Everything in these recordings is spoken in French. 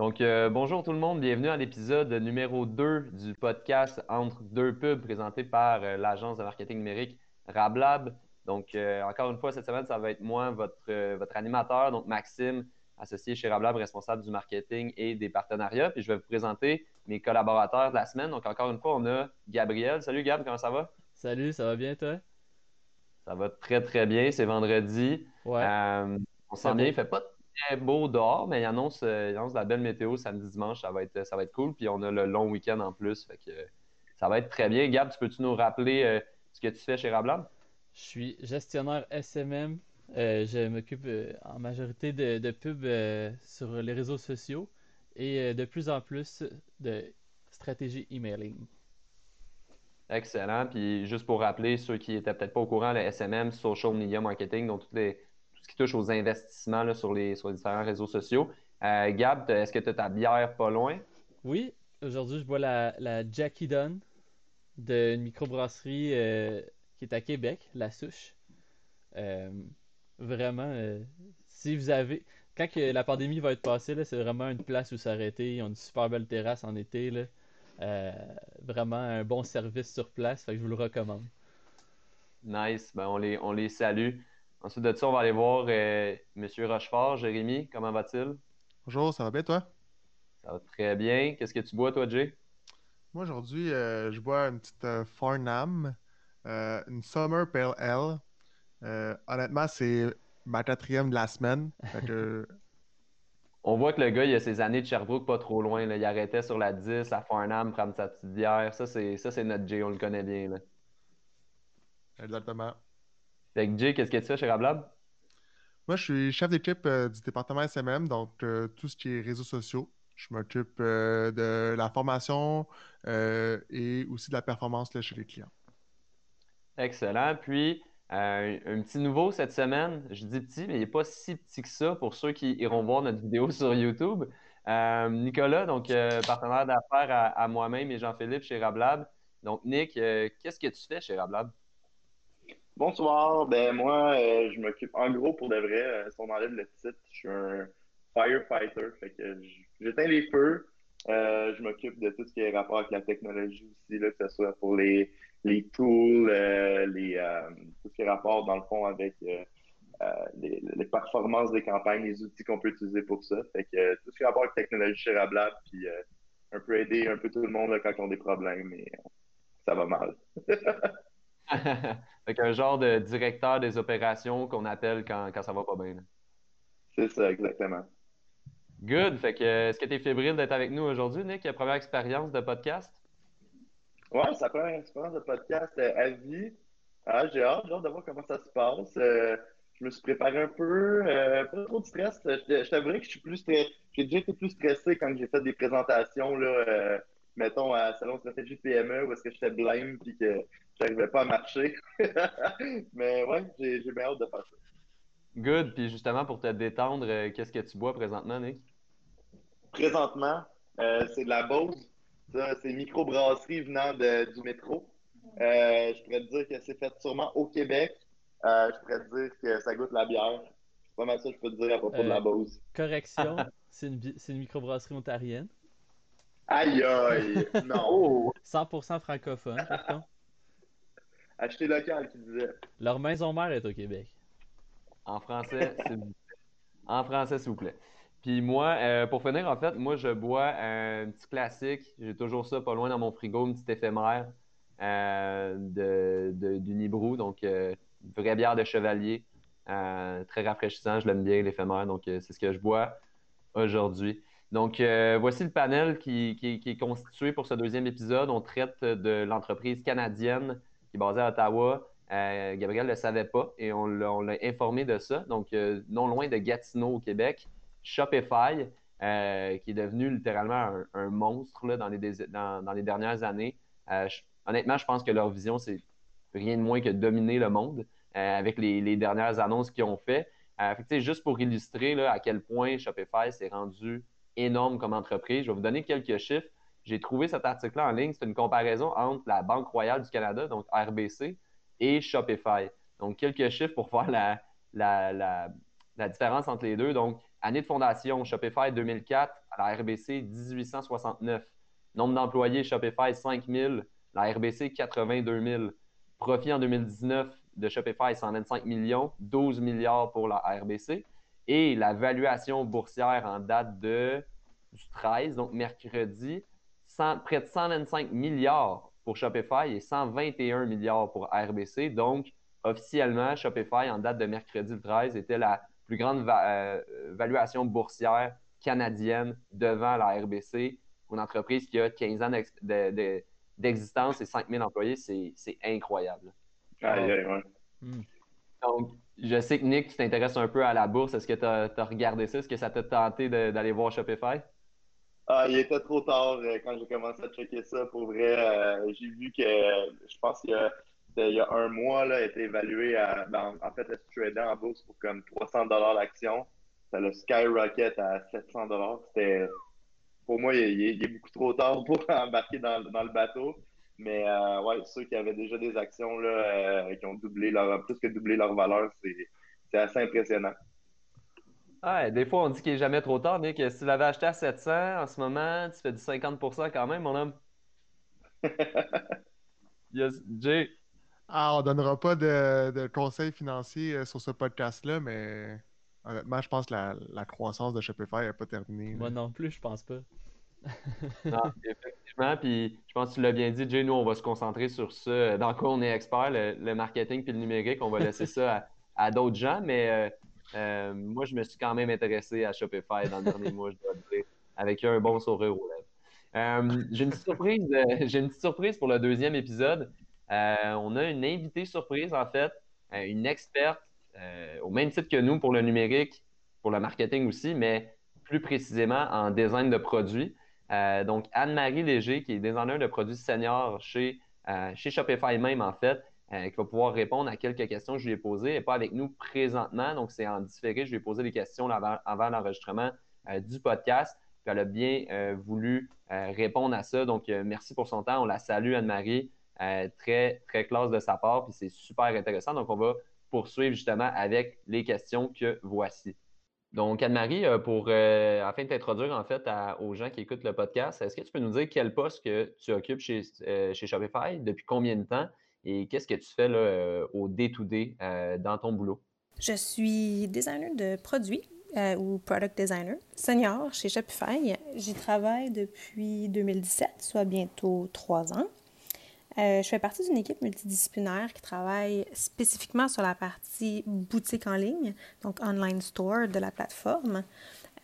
Donc, euh, bonjour tout le monde, bienvenue à l'épisode numéro 2 du podcast Entre deux pubs présenté par euh, l'agence de marketing numérique Rablab. Donc, euh, encore une fois, cette semaine, ça va être moi, votre, votre animateur, donc Maxime, associé chez Rablab, responsable du marketing et des partenariats. Puis je vais vous présenter mes collaborateurs de la semaine. Donc, encore une fois, on a Gabriel. Salut Gab, comment ça va? Salut, ça va bien toi? Ça va très très bien, c'est vendredi. Ouais. on sent bien, il fait pas très beau dehors, mais il annonce, il annonce de la belle météo samedi, dimanche. Ça va être, ça va être cool. Puis on a le long week-end en plus. Fait que ça va être très bien. Gab, tu peux-tu nous rappeler euh, ce que tu fais chez Rablab? Je suis gestionnaire SMM. Euh, je m'occupe euh, en majorité de, de pubs sur les réseaux sociaux et de plus en plus de stratégie emailing. Excellent. Puis juste pour rappeler ceux qui étaient peut-être pas au courant, le SMM, Social Media Marketing, donc toutes les, touche aux investissements là, sur, les, sur les différents réseaux sociaux. Euh, Gab, est-ce que tu as ta bière pas loin? Oui, aujourd'hui je bois la, la Jackie Dunn d'une microbrasserie euh, qui est à Québec, La Souche. Euh, vraiment, euh, si vous avez. Quand que la pandémie va être passée, c'est vraiment une place où s'arrêter. Ils ont une super belle terrasse en été. Là. Vraiment un bon service sur place, fait que je vous le recommande. Nice, ben on les, on les salue. Ensuite de ça, on va aller voir euh, M. Rochefort. Jérémy, comment va-t-il? Bonjour, ça va bien toi? Ça va très bien. Qu'est-ce que tu bois, toi, Jay? Moi, aujourd'hui, euh, je bois une petite euh, Farnham, euh, une Summer Pale Ale. Honnêtement, c'est ma quatrième de la semaine. Fait que, On voit que le gars, il a ses années de Sherbrooke pas trop loin. Là. Il arrêtait sur la 10 à Farnham, prendre sa petite bière. Ça, c'est ça, c'est notre Jay, on le connaît bien. Là. exactement. Fait que Jay, qu'est-ce que tu fais chez Rablab? Moi, je suis chef d'équipe euh, du département SMM, donc euh, tout ce qui est réseaux sociaux. Je m'occupe euh, de la formation et aussi de la performance là, chez les clients. Excellent. Puis, un petit nouveau cette semaine. Je dis petit, mais il n'est pas si petit que ça pour ceux qui iront voir notre vidéo sur YouTube. Nicolas, donc partenaire d'affaires à, à moi-même et Jean-Philippe chez Rablab. Donc, Nick, qu'est-ce que tu fais chez Rablab? Bonsoir, ben moi euh, je m'occupe en gros pour de vrai, euh, si on enlève le titre, je suis un firefighter, fait que j'éteins les feux, euh, je m'occupe de tout ce qui est rapport avec la technologie aussi, là, que ce soit pour les, les tools, euh, les, tout ce qui est rapport dans le fond avec les, les performances des campagnes, les outils qu'on peut utiliser pour ça, fait que tout ce qui est rapport avec technologie chez Rablab, puis un peu aider un peu tout le monde là, quand ils ont des problèmes, mais ça va mal. fait qu'un genre de directeur des opérations qu'on appelle quand, quand ça va pas bien. C'est ça, exactement. Good. Fait que, est-ce que tu es fébrile d'être avec nous aujourd'hui, Nick? Première expérience de podcast? Ouais, ça prend une expérience de podcast euh, à vie. Ah, j'ai hâte, j'ai hâte de voir comment ça se passe. Euh, je me suis préparé un peu, euh, pas trop de stress. Je, je t'avouerais que je suis plus. J'ai déjà été plus stressé quand j'ai fait des présentations, là, euh, mettons, à Salon Stratégie PME, où est-ce que j'étais blême puis que j'arrivais pas à marcher. Mais ouais, j'ai j'ai bien hâte de faire ça. Good. Puis justement, pour te détendre, euh, qu'est-ce que tu bois présentement, Nick? Présentement, euh, c'est de la Bose. Ça, c'est une microbrasserie venant de, du métro. Euh, je pourrais te dire que c'est fait sûrement au Québec. Euh, je pourrais te dire que ça goûte la bière. C'est pas mal ça que je peux te dire à propos de la Bose. Correction, c'est une, bi- c'est une microbrasserie ontarienne. Aïe aïe! Non! Oh! 100% francophone, par contre. Acheter local, qui disait. Leur maison mère est au Québec. En français, s'il vous plaît. En français, s'il vous plaît. Puis moi, euh, pour finir, en fait, moi, je bois un petit classique. J'ai toujours ça pas loin dans mon frigo, une petite éphémère euh, de, de, du Nibrou. Donc, euh, une vraie bière de chevalier. Euh, très rafraîchissant. Je l'aime bien, l'éphémère. Donc, euh, c'est ce que je bois aujourd'hui. Donc, euh, voici le panel qui, qui, qui est constitué pour ce deuxième épisode. On traite de l'entreprise canadienne qui est basée à Ottawa. Euh, Gabriel ne le savait pas et on l'a informé de ça. Donc, euh, non loin de Gatineau au Québec, Shopify, euh, qui est devenu littéralement un, monstre là, dans, les, dernières années. Honnêtement, je pense que leur vision, c'est rien de moins que dominer le monde avec les, dernières annonces qu'ils ont fait. Fait juste pour illustrer là, à quel point Shopify s'est rendu énorme comme entreprise, je vais vous donner quelques chiffres. J'ai trouvé cet article-là en ligne. C'est une comparaison entre la Banque royale du Canada, donc RBC, et Shopify. Donc, quelques chiffres pour voir la, différence entre les deux. Donc, année de fondation, Shopify 2004, à la RBC 1869. Nombre d'employés, Shopify 5000, la RBC 82 000. Profit en 2019 de Shopify 125 millions, 12 milliards pour la RBC. Et la valuation boursière en date de, du 13, donc mercredi, près de 125 milliards pour Shopify et 121 milliards pour RBC. Donc, officiellement, Shopify, en date de mercredi le 13, était la plus grande euh, valuation boursière canadienne devant la RBC. Une entreprise qui a 15 ans d'existence et 5000 employés, c'est incroyable. Hmm. Donc, je sais que Nick, tu t'intéresses un peu à la bourse. Est-ce que tu as, regardé ça? Est-ce que ça t'a tenté d'aller voir Shopify? Ah, il était trop tard euh, quand j'ai commencé à checker ça. Pour vrai, euh, j'ai vu que, je pense qu'il y, a un mois, là, été évalué à, ben, en fait, elle en bourse pour comme 300 l'action. Ça le skyrocket à 700 C'était, pour moi, il, est beaucoup trop tard pour embarquer dans, dans le bateau. Mais euh, ouais, ceux qui avaient déjà des actions là, qui ont doublé leur, plus que doublé leur valeur, c'est assez impressionnant. Ouais, des fois, on dit qu'il n'est jamais trop tard, Nick. Si tu l'avais acheté à 700 en ce moment, tu fais du 50% quand même, mon homme. yes, Jay. Ah, on donnera pas de, conseils financiers euh, sur ce podcast-là, mais honnêtement, je pense que la, croissance de Shopify n'est pas terminée. Moi non plus, je pense pas non, effectivement, puis je pense que tu l'as bien dit, Jay, nous, on va se concentrer sur ça. Dans quoi on est expert, le, marketing puis le numérique, on va laisser ça à, d'autres gens, mais euh, euh, moi, je me suis quand même intéressé à Shopify dans le dernier mois, je dois dire, avec un bon sourire aux lèvres. Euh, j'ai une surprise, j'ai une petite surprise pour le deuxième épisode. on a une invitée surprise, en fait, une experte, au même titre que nous pour le numérique, pour le marketing aussi, mais plus précisément en design de produits. Euh, donc, Anne-Marie Léger, qui est designer de produits senior chez, euh, chez Shopify même, en fait, euh, qui va pouvoir répondre à quelques questions que je lui ai posées. Elle n'est pas avec nous présentement, donc c'est en différé. Je lui ai posé des questions avant, l'enregistrement du podcast. Elle a bien voulu répondre à ça. Donc, merci pour son temps. On la salue, Anne-Marie. très, très classe de sa part, puis c'est super intéressant. Donc, on va poursuivre justement avec les questions que voici. Donc, Anne-Marie, euh, pour euh, afin de t'introduire en fait aux gens qui écoutent le podcast, est-ce que tu peux nous dire quel poste que tu occupes chez, euh, chez Shopify, depuis combien de temps? Et qu'est-ce que tu fais là, au day-to-day dans ton boulot? Je suis designer de produits ou product designer senior chez Shopify. J'y travaille depuis 2017, soit bientôt trois ans. Euh, je fais partie d'une équipe multidisciplinaire qui travaille spécifiquement sur la partie boutique en ligne, donc online store de la plateforme.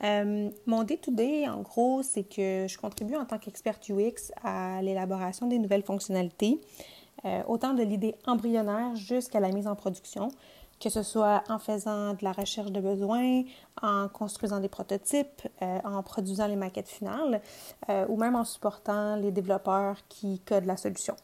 Euh, mon day-to-day, en gros, c'est que je contribue en tant qu'expert UX à l'élaboration des nouvelles fonctionnalités, euh, autant de l'idée embryonnaire jusqu'à la mise en production, que ce soit en faisant de la recherche de besoins, en construisant des prototypes, en produisant les maquettes finales, ou même en supportant les développeurs qui codent la solution.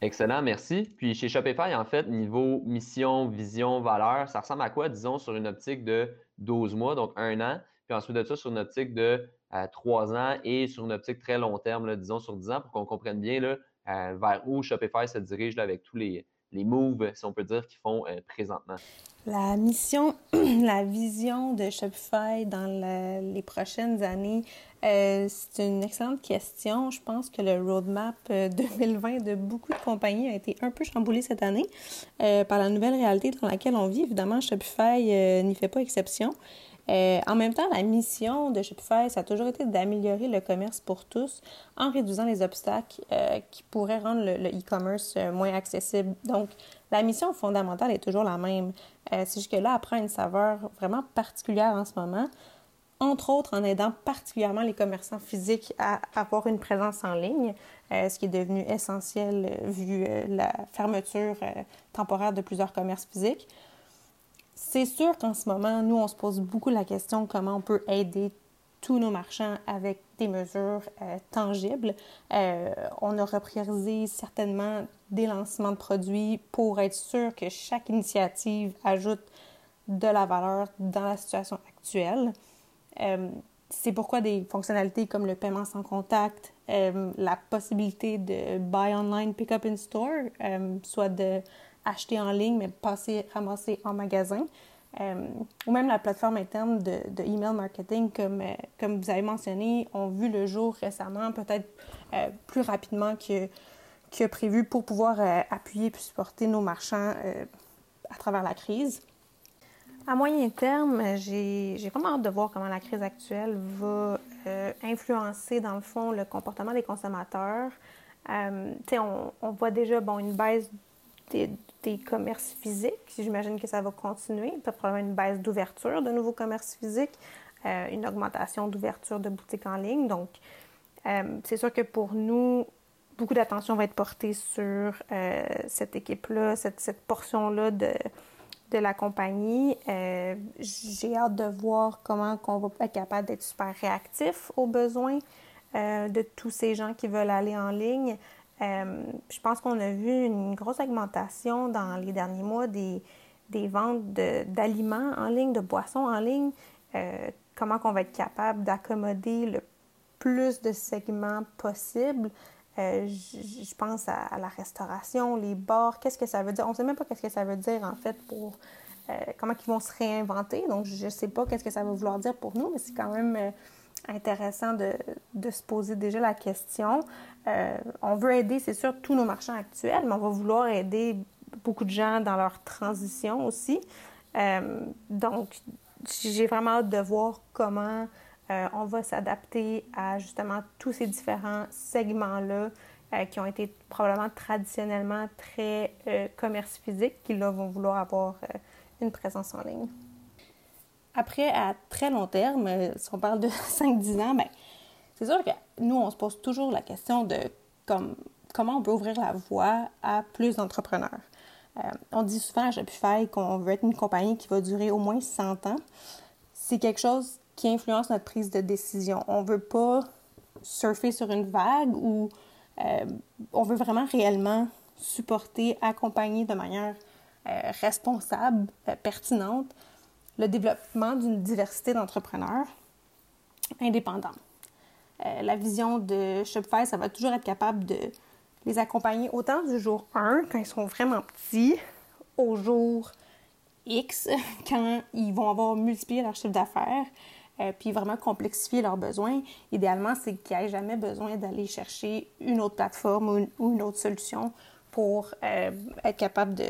Excellent, merci. Puis chez Shopify, en fait, niveau mission, vision, valeur, ça ressemble à quoi, disons, sur une optique de 12 mois, donc un an, puis ensuite de ça, sur une optique de euh, trois ans et sur une optique très long terme, disons sur 10 ans, pour qu'on comprenne bien là, euh, vers où Shopify se dirige avec tous les, les moves, si on peut dire, qu'ils font euh, présentement. La mission, la vision de Shopify dans les prochaines années, euh, c'est une excellente question. Je pense que le roadmap 2020 euh, de beaucoup de compagnies a été un peu chamboulé cette année par la nouvelle réalité dans laquelle on vit. Évidemment, Shopify n'y fait pas exception. En même temps, la mission de Shopify, ça a toujours été d'améliorer le commerce pour tous en réduisant les obstacles qui pourraient rendre le e-commerce moins accessible. Donc, la mission fondamentale est toujours la même. Euh, c'est juste que là, elle prend une saveur vraiment particulière en ce moment, entre autres en aidant particulièrement les commerçants physiques à avoir une présence en ligne, euh, ce qui est devenu essentiel euh, vu la fermeture temporaire de plusieurs commerces physiques. C'est sûr qu'en ce moment, nous, on se pose beaucoup la question comment on peut aider tous nos marchands avec des mesures euh, tangibles. Euh, on a repriorisé certainement des lancements de produits pour être sûr que chaque initiative ajoute de la valeur dans la situation actuelle. Euh, c'est pourquoi des fonctionnalités comme le paiement sans contact, la possibilité de buy online, pick up in store, soit de acheter en ligne mais passer ramasser en magasin, ou même la plateforme interne de, de email marketing, comme, comme vous avez mentionné, ont vu le jour récemment, peut-être plus rapidement que, que prévu pour pouvoir appuyer et supporter nos marchands à travers la crise. À moyen terme, j'ai vraiment hâte de voir comment la crise actuelle va euh, influencer, dans le fond, le comportement des consommateurs. Euh, on, on, voit déjà bon, une baisse des, commerces physiques. J'imagine que ça va continuer. Peut-être probablement une baisse d'ouverture de nouveaux commerces physiques, euh, une augmentation d'ouverture de boutiques en ligne. Donc, c'est sûr que pour nous, beaucoup d'attention va être portée sur cette équipe-là, cette, portion-là de de la compagnie. Euh, j'ai hâte de voir comment on va être capable d'être super réactif aux besoins euh, de tous ces gens qui veulent aller en ligne. Euh, je pense qu'on a vu une grosse augmentation dans les derniers mois des, des ventes d'aliments en ligne, de boissons en ligne. comment on va être capable d'accommoder le plus de segments possible? Euh, je pense à, la restauration, les bars, qu'est-ce que ça veut dire? On ne sait même pas qu'est-ce que ça veut dire en fait pour euh, comment ils vont se réinventer. Donc, je ne sais pas qu'est-ce que ça va vouloir dire pour nous, mais c'est quand même euh, intéressant de, de, se poser déjà la question. on veut aider, c'est sûr, tous nos marchands actuels, mais on va vouloir aider beaucoup de gens dans leur transition aussi. donc, j'ai vraiment hâte de voir comment euh, on va s'adapter à justement tous ces différents segments-là euh, qui ont été probablement traditionnellement très euh, commerce physique, qui là vont vouloir avoir une présence en ligne. Après, à très long terme, si on parle de 5-10 ans, ben, c'est sûr que nous, on se pose toujours la question de comme, comment on peut ouvrir la voie à plus d'entrepreneurs. on dit souvent à Shopify qu'on veut être une compagnie qui va durer au moins 100 ans. C'est quelque chose qui influence notre prise de décision. On ne veut pas surfer sur une vague ou euh, on veut vraiment réellement supporter, accompagner de manière euh, responsable, euh, pertinente, le développement d'une diversité d'entrepreneurs indépendants. la vision de Shopify, ça va toujours être capable de les accompagner autant du jour 1, quand ils sont vraiment petits, au jour X, quand ils vont avoir multiplié leur chiffre d'affaires, euh, puis vraiment complexifier leurs besoins. Idéalement, c'est qu'ils n'aient jamais besoin d'aller chercher une autre plateforme ou une, autre solution pour euh, être capable de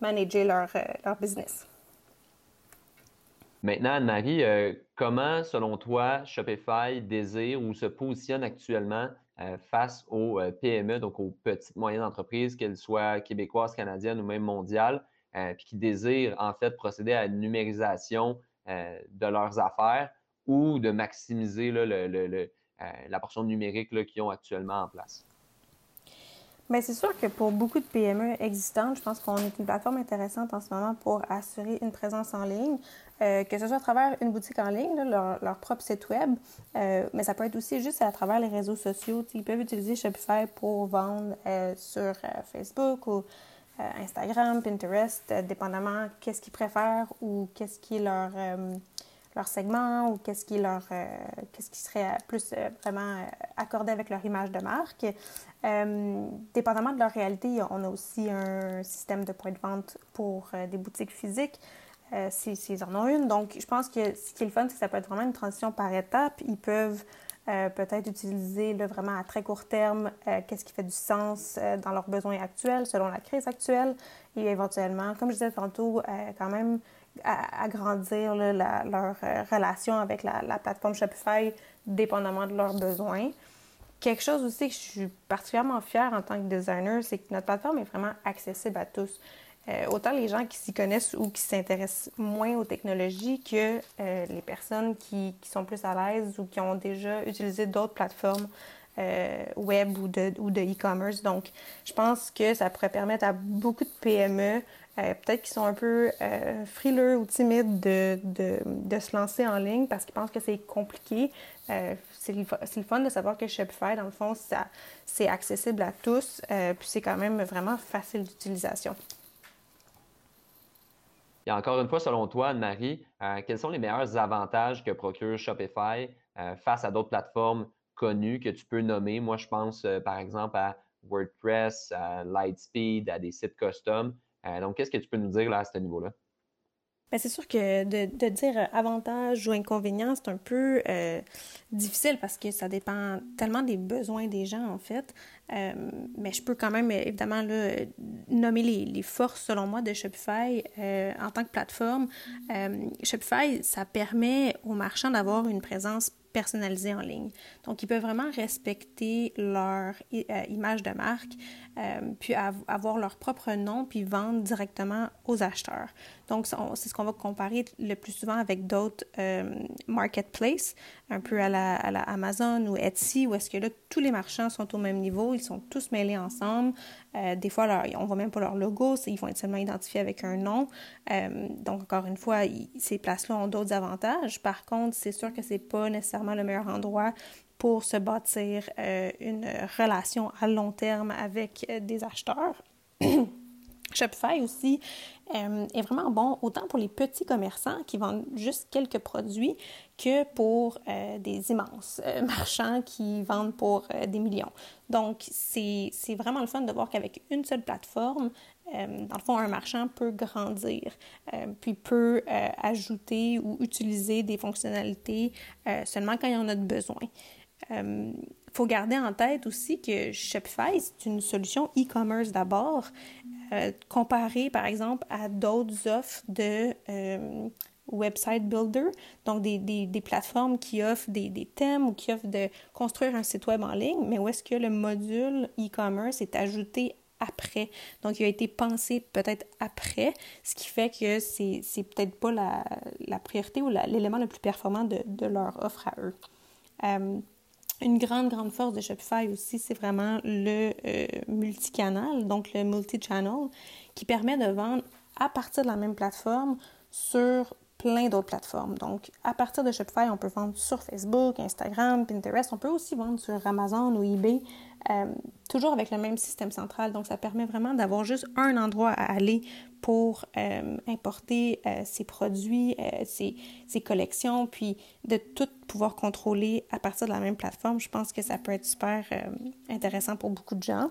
manager euh, leur business. Maintenant, Anne-Marie, comment, selon toi, Shopify désire ou se positionne actuellement face aux PME, donc aux petites moyennes entreprises, qu'elles soient québécoises, canadiennes ou même mondiales, puis qui désirent en fait procéder à une numérisation euh, de leurs affaires ou de maximiser euh, la portion numérique qu'ils ont actuellement en place? Bien, c'est sûr que pour beaucoup de PME existantes, je pense qu'on est une plateforme intéressante en ce moment pour assurer une présence en ligne, euh, que ce soit à travers une boutique en ligne, leur, propre site web, mais ça peut être aussi juste à travers les réseaux sociaux. ils peuvent utiliser Shopify pour vendre sur Facebook ou euh, Instagram, Pinterest, euh, dépendamment qu'est-ce qu'ils préfèrent ou qu'est-ce qui est leur, euh, leur segment ou qu'est-ce qui leur qu'est-ce qui serait plus vraiment accordé avec leur image de marque. dépendamment de leur réalité, on a aussi un système de points de vente pour des boutiques physiques. S'ils en ont une. Donc, je pense que ce qui est le fun, c'est que ça peut être vraiment une transition par étapes. Ils peuvent euh, peut-être utiliser vraiment à très court terme euh, qu'est-ce qui fait du sens euh, dans leurs besoins actuels, selon la crise actuelle, et éventuellement, comme je disais tantôt, quand même agrandir leur relation avec la, la, plateforme Shopify dépendamment de leurs besoins. Quelque chose aussi que je suis particulièrement fière en tant que designer, c'est que notre plateforme est vraiment accessible à tous. Euh, autant les gens qui s'y connaissent ou qui s'intéressent moins aux technologies que euh, les personnes qui, sont plus à l'aise ou qui ont déjà utilisé d'autres plateformes euh, web ou de e-commerce. Donc, je pense que ça pourrait permettre à beaucoup de PME, peut-être qui sont un peu frileux ou timides de, de, se lancer en ligne parce qu'ils pensent que c'est compliqué. c'est le, fun de savoir que Shopify, dans le fond, c'est accessible à tous, puis c'est quand même vraiment facile d'utilisation. Et encore une fois, selon toi, Anne-Marie, euh, quels sont les meilleurs avantages que procure Shopify euh, face à d'autres plateformes connues que tu peux nommer? Moi, je pense euh, par exemple à WordPress, à Lightspeed, à des sites custom. Donc, qu'est-ce que tu peux nous dire là, à ce niveau-là? Ben, c'est sûr que de, dire avantage ou inconvénient, c'est un peu euh, difficile parce que ça dépend tellement des besoins des gens, en fait. Euh, mais je peux quand même, évidemment, là, nommer les, forces, selon moi, de Shopify euh, en tant que plateforme. Shopify, ça permet aux marchands d'avoir une présence personnalisée en ligne. Donc, ils peuvent vraiment respecter leur image de marque, puis avoir leur propre nom, puis vendre directement aux acheteurs. Donc, c'est ce qu'on va comparer le plus souvent avec d'autres euh, marketplaces, un peu à la, Amazon ou Etsy, où est-ce que là, tous les marchands sont au même niveau, ils sont tous mêlés ensemble. Euh, des fois, on ne voit même pas leur logo, ils vont être seulement identifiés avec un nom. Euh, donc, encore une fois, ces places-là ont d'autres avantages. Par contre, c'est sûr que ce n'est pas nécessairement le meilleur endroit pour se bâtir une relation à long terme avec des acheteurs. Shopify aussi euh, est vraiment bon autant pour les petits commerçants qui vendent juste quelques produits que pour euh, des immenses euh, marchands qui vendent pour des millions. Donc, c'est vraiment le fun de voir qu'avec une seule plateforme, dans le fond, un marchand peut grandir, puis peut ajouter ou utiliser des fonctionnalités seulement quand il en a besoin. Il faut garder en tête aussi que Shopify, c'est une solution e-commerce d'abord, euh, comparé par exemple à d'autres offres de euh, website builder, donc des, des, des, plateformes qui offrent des, des, thèmes ou qui offrent de construire un site web en ligne, mais où est-ce que le module e-commerce est ajouté après? Donc, il a été pensé peut-être après, ce qui fait que c'est, c'est peut-être pas la, la priorité ou l'élément le plus performant de, de, leur offre à eux. Euh, une grande, grande force de Shopify aussi, c'est vraiment le euh, multicanal, donc le multi-channel, qui permet de vendre à partir de la même plateforme sur plein d'autres plateformes. Donc, à partir de Shopify, on peut vendre sur Facebook, Instagram, Pinterest. On peut aussi vendre sur Amazon ou eBay, euh, toujours avec le même système central. Donc, ça permet vraiment d'avoir juste un endroit à aller pour euh, importer euh, ses produits, ses, ses, collections, puis de tout pouvoir contrôler à partir de la même plateforme. Je pense que ça peut être super intéressant pour beaucoup de gens.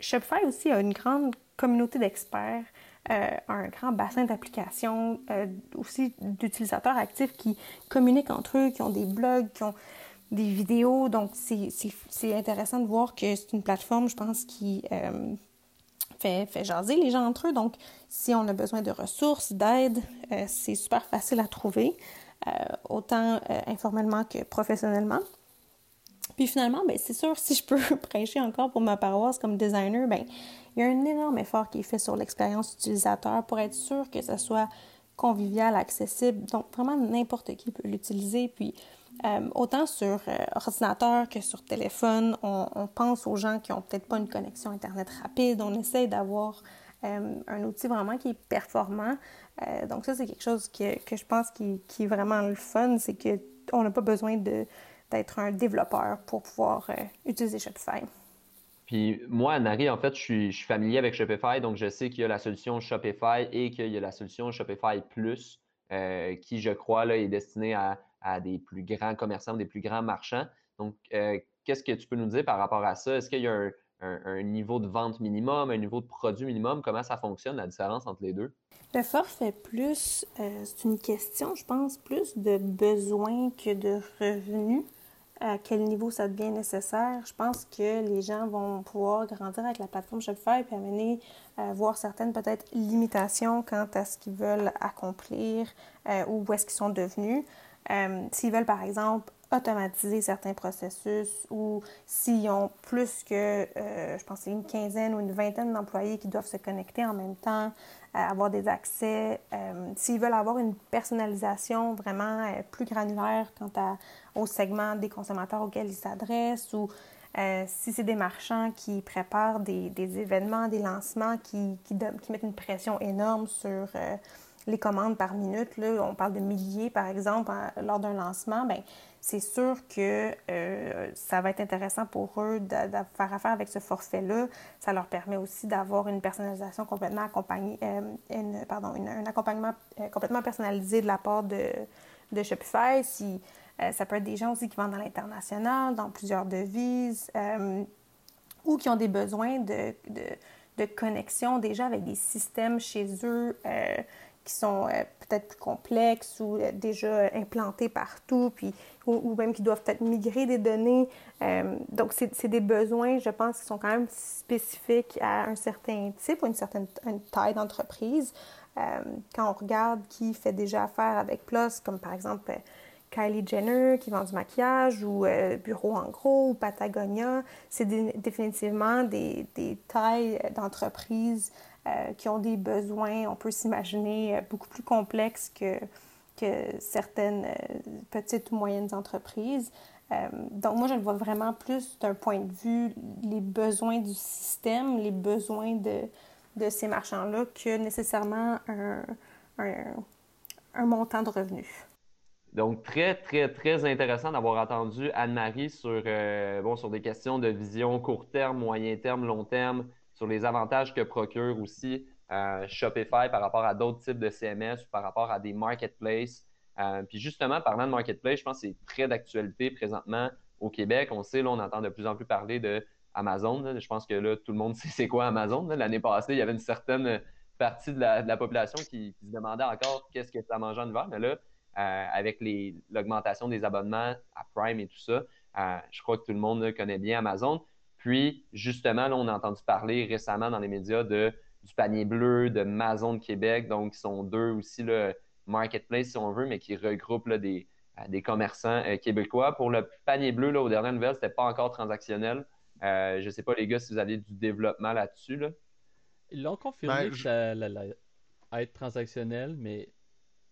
Shopify aussi a une grande communauté d'experts euh, un grand bassin d'applications, euh, aussi d'utilisateurs actifs qui communiquent entre eux, qui ont des blogs, qui ont des vidéos. Donc, c'est intéressant de voir que c'est une plateforme, je pense, qui euh, fait, fait jaser les gens entre eux. Donc, si on a besoin de ressources, d'aide, c'est super facile à trouver, autant informellement que professionnellement. Puis finalement, ben, c'est sûr, si je peux prêcher encore pour ma paroisse comme designer, ben, il y a un énorme effort qui est fait sur l'expérience utilisateur pour être sûr que ce soit convivial, accessible. Donc, vraiment, n'importe qui peut l'utiliser. Puis, euh, autant sur euh, ordinateur que sur téléphone, on, pense aux gens qui n'ont peut-être pas une connexion Internet rapide. On essaie d'avoir euh, un outil vraiment qui est performant. donc, ça, c'est quelque chose que, que je pense qui, qui, est vraiment le fun. C'est qu'on n'a pas besoin d'être un développeur pour pouvoir utiliser Shopify. Puis moi, Nari, en fait, je suis, familier avec Shopify, donc je sais qu'il y a la solution Shopify et qu'il y a la solution Shopify Plus, qui, je crois, là, est destinée à, des plus grands commerçants, des plus grands marchands. Donc, euh, qu'est-ce que tu peux nous dire par rapport à ça? Est-ce qu'il y a un, niveau de vente minimum, un niveau de produit minimum? Comment ça fonctionne, la différence entre les deux? Le forfait plus, euh, c'est une question, je pense, plus de besoins que de revenus à quel niveau ça devient nécessaire? Je pense que les gens vont pouvoir grandir avec la plateforme Shopify et amener à euh, voir certaines peut-être limitations quant à ce qu'ils veulent accomplir euh, ou où est-ce qu'ils sont devenus. Euh, s'ils veulent, par exemple, automatiser certains processus ou s'ils ont plus que, je pense, une quinzaine ou une vingtaine d'employés qui doivent se connecter en même temps, avoir des accès, s'ils veulent avoir une personnalisation vraiment plus granulaire quant au segment des consommateurs auxquels ils s'adressent ou euh, si c'est des marchands qui préparent des, événements, des lancements qui, qui, mettent une pression énorme sur euh, les commandes par minute, là, on parle de milliers par exemple lors d'un lancement, ben c'est sûr que euh, ça va être intéressant pour eux de, faire affaire avec ce forfait-là. Ça leur permet aussi d'avoir une personnalisation complètement accompagnée, une, pardon, un accompagnement complètement personnalisé de la part de, de Shopify. Si, euh, ça peut être des gens aussi qui vendent à l'international, dans plusieurs devises, euh, ou qui ont des besoins de, connexion déjà avec des systèmes chez eux euh, qui sont euh, peut-être plus complexes ou euh, déjà implantés partout, puis, ou, même qui doivent peut-être migrer des données. Euh, donc, c'est des besoins, je pense, qui sont quand même spécifiques à un certain type ou une certaine taille d'entreprise. quand on regarde qui fait déjà affaire avec PLOS, comme par exemple Kylie Jenner qui vend du maquillage ou Bureau en gros ou Patagonia, c'est définitivement des, des tailles d'entreprise qui ont des besoins, on peut s'imaginer, euh, beaucoup plus complexes que, que certaines euh, petites ou moyennes entreprises. donc moi, je le vois vraiment plus d'un point de vue les besoins du système, les besoins de, de ces marchands-là que nécessairement un, un, un montant de revenus. Donc, très, très, très intéressant d'avoir entendu Anne-Marie sur, bon, sur des questions de vision court terme, moyen terme, long terme, sur les avantages que procure aussi euh, Shopify par rapport à d'autres types de CMS ou par rapport à des marketplaces. Euh, puis justement, parlant de marketplace, je pense que c'est très d'actualité présentement au Québec. On sait, là, on entend de plus en plus parler de Amazon. Je pense que là, tout le monde sait c'est quoi Amazon. L'année passée, il y avait une certaine partie de la, population qui, se demandait encore qu'est-ce que ça mangeait en hiver. Mais là, euh, avec l'augmentation des abonnements à Prime et tout ça, je crois que tout le monde connaît bien Amazon. Puis, justement, là, on a entendu parler récemment dans les médias de, du panier bleu, de Amazon de Québec, donc qui sont deux aussi le marketplace, si on veut, mais qui regroupent des, euh, des commerçants euh, québécois. Pour le panier bleu, là, aux dernières nouvelles, ce n'était pas encore transactionnel. Euh, je ne sais pas, les gars, si vous avez du développement là-dessus. Là. Ils l'ont confirmé ben, que ça allait être transactionnel, mais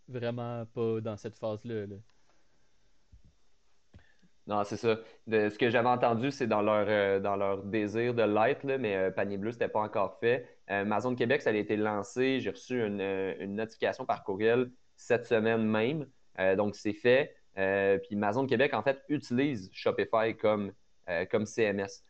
vraiment pas dans cette phase-là. là non, c'est ça. ce que j'avais entendu, c'est dans leur, euh, dans leur désir de l'être, mais euh, Panier Bleu, ce n'était pas encore fait. Euh, Amazon Québec, ça a été lancé. J'ai reçu une, notification par courriel cette semaine même. donc, c'est fait. puis Amazon Québec, en fait, utilise Shopify comme, comme CMS.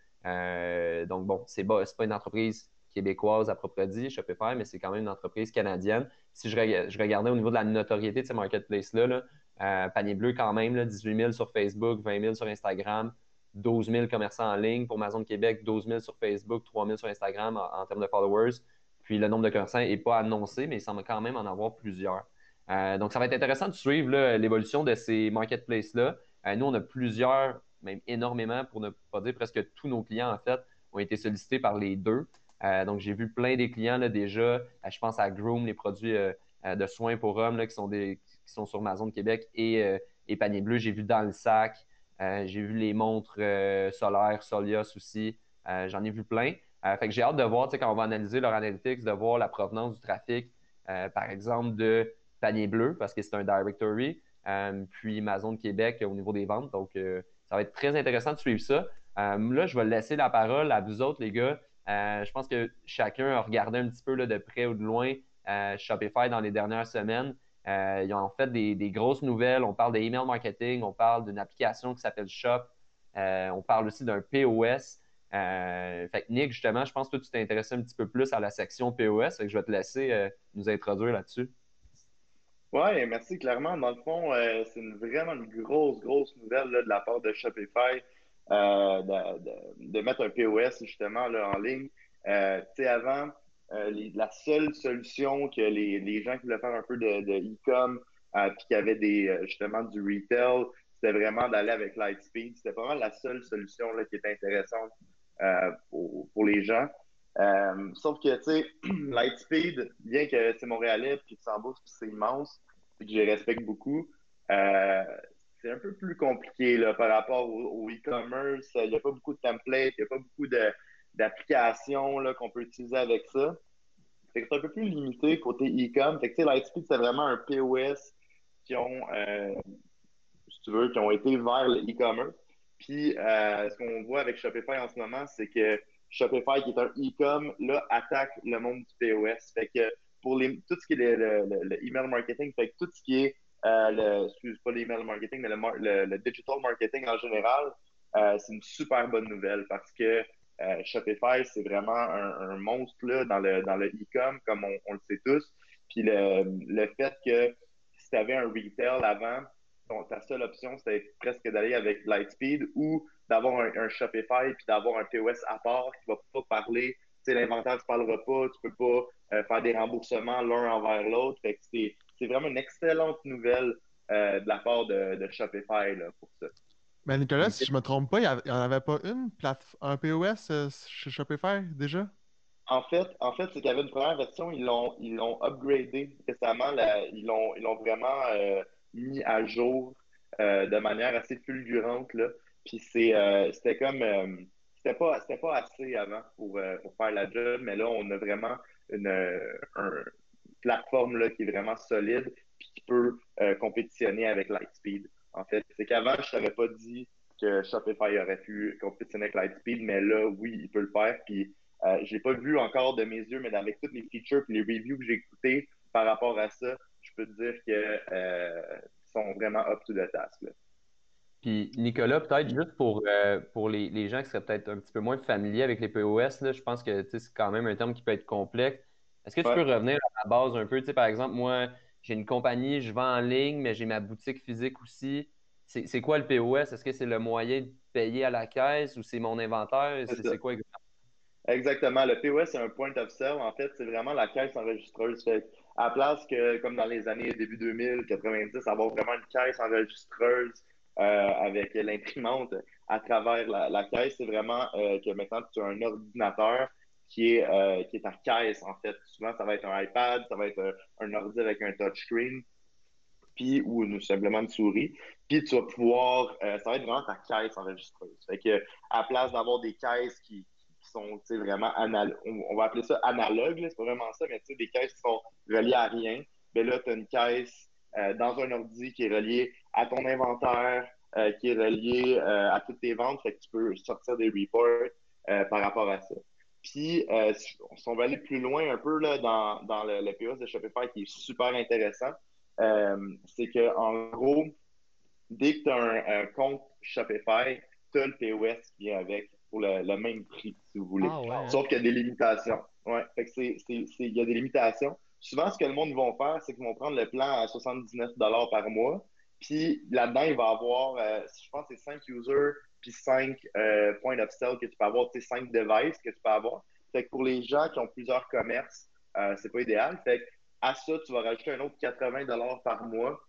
donc, bon, ce n'est pas, une entreprise québécoise à proprement dit, Shopify, mais c'est quand même une entreprise canadienne. Si je, je regardais au niveau de la notoriété de ces marketplaces-là, là, euh, panier bleu quand même, 18 000 sur Facebook, 20 000 sur Instagram, 12 000 commerçants en ligne. Pour Amazon Québec, 12 000 sur Facebook, 3 000 sur Instagram en, termes de followers. Puis le nombre de commerçants n'est pas annoncé, mais il semble quand même en avoir plusieurs. Euh, donc, ça va être intéressant de suivre l'évolution de ces marketplaces-là. Euh, nous, on a plusieurs, même énormément, pour ne pas dire presque tous nos clients, en fait, ont été sollicités par les deux. donc, j'ai vu plein des clients déjà. je pense à Groom, les produits de soins pour hommes qui sont des qui sont sur Amazon de Québec et, euh, et Panier Bleu. J'ai vu dans le sac, euh, j'ai vu les montres euh, solaires, Solios aussi. J'en ai vu plein. fait que j'ai hâte de voir, quand on va analyser leur analytics, de voir la provenance du trafic, par exemple, de Panier Bleu, parce que c'est un directory, puis Amazon de Québec au niveau des ventes. Donc, ça va être très intéressant de suivre ça. là, je vais laisser la parole à vous autres, les gars. je pense que chacun a regardé un petit peu de près ou de loin Shopify dans les dernières semaines. Euh, ils ont fait des, grosses nouvelles. On parle d'email marketing, on parle d'une application qui s'appelle Shop, euh, on parle aussi d'un POS. Euh, fait que Nick, justement, je pense que tu t'intéressais un petit peu plus à la section POS. Je vais te laisser nous introduire là-dessus. Oui, merci. Clairement, dans le fond, c'est vraiment une grosse, grosse nouvelle de la part de Shopify de, mettre un POS justement là, en ligne. avant, euh, la seule solution que les, les, gens qui voulaient faire un peu de e-com, euh, puis qui avaient des, euh, justement du retail, c'était vraiment d'aller avec Lightspeed. C'était vraiment la seule solution là, qui était intéressante pour, pour, les gens. sauf que, tu sais, Lightspeed, bien que c'est montréalais, puis que puis c'est immense, puis que je respecte beaucoup, c'est un peu plus compliqué là, par rapport au, e-commerce. Il n'y a pas beaucoup de templates, il n'y a pas beaucoup de d'applications qu'on peut utiliser avec ça. c'est un peu plus limité côté e-com. Lightspeed, c'est vraiment un POS qui ont, euh, si tu veux, qui ont été vers le e-commerce. Puis, euh, ce qu'on voit avec Shopify en ce moment, c'est que Shopify, qui est un e-com, attaque le monde du POS. Fait que pour les, tout ce qui est le, email marketing, fait que tout ce qui est, euh, le, excuse pas l'email marketing, mais le, digital marketing en général, c'est une super bonne nouvelle parce que euh, Shopify, c'est vraiment un, monstre là, dans le dans le e-com, comme on, le sait tous. Puis le, le fait que si tu avais un retail avant, ta seule option, c'était presque d'aller avec Lightspeed ou d'avoir un, Shopify puis d'avoir un POS à part qui va pas parler l'inventaire ne se parlera pas, tu peux pas faire des remboursements l'un envers l'autre. c'est vraiment une excellente nouvelle de la part de, Shopify pour ça. Mais Nicolas, si je me trompe pas, il n'y en avait pas une un POS chez Shopify déjà? En fait, en fait c'est qu'il y avait une première version, ils l'ont ils l'ont upgradé récemment, ils l'ont ils l'ont vraiment mis à jour euh, de manière assez fulgurante. Là. Puis c'est, euh, c'était comme. Euh, c'était pas, c'était pas assez avant pour, pour, faire la job, mais là, on a vraiment une, plateforme là, qui est vraiment solide puis qui peut compétitionner avec Lightspeed. En fait, c'est qu'avant, je t'avais pas dit que Shopify aurait pu compétitionner avec Lightspeed, mais là, oui, il peut le faire. Puis euh, je l'ai pas vu encore de mes yeux, mais avec toutes les features et les reviews que j'ai écoutées par rapport à ça, je peux te dire que sont vraiment up to the task. Puis Nicolas, peut-être juste pour, euh, pour les, les, gens qui seraient peut-être un petit peu moins familiers avec les POS, là, je pense que c'est quand même un terme qui peut être complexe. Est-ce que tu peux revenir à la base un peu? Tu sais, par exemple, moi, j'ai une compagnie, je vends en ligne, mais j'ai ma boutique physique aussi. C'est quoi le POS? Est-ce que c'est le moyen de payer à la caisse ou c'est mon inventaire? C'est quoi exactement? Exactement. Le POS, c'est un point of sale. En fait, c'est vraiment la caisse enregistreuse. Fait à place que, comme dans les années début 2000, 90, avoir vraiment une caisse enregistreuse euh, avec l'imprimante à travers la, caisse, c'est vraiment euh, que maintenant tu as un ordinateur qui est, euh, qui est ta caisse, en fait. Souvent, ça va être un iPad, ça va être un, ordi avec un touchscreen, puis ou simplement une souris. Puis tu vas pouvoir, ça va être vraiment ta caisse enregistreuse. Fait que à place d'avoir des caisses qui, sont vraiment analogues. On, va appeler ça analogue, c'est pas vraiment ça, mais des caisses qui sont reliées à rien. Mais là, tu as une caisse euh, dans un ordi qui est reliée à ton inventaire, euh, qui est reliée euh, à toutes tes ventes, fait que tu peux sortir des reports par rapport à ça. Puis, si on va aller plus loin un peu là, dans, dans le, le POS de Shopify qui est super intéressant, c'est que en gros, dès que tu as un, compte Shopify, tu as le POS qui vient avec pour le, même prix, si vous voulez. Ah Sauf qu'il y a des limitations. Ouais, fait que c'est, il y a des limitations. Souvent, ce que le monde va faire, c'est qu'ils vont prendre le plan à 79 par mois. Puis là-dedans, il va avoir, euh, je pense, c'est 5 users, puis 5 euh, points of sale que tu peux avoir, tu 5 devices que tu peux avoir. Fait que pour les gens qui ont plusieurs commerces, euh, c'est pas idéal. Fait que à ça, tu vas rajouter un autre 80 par mois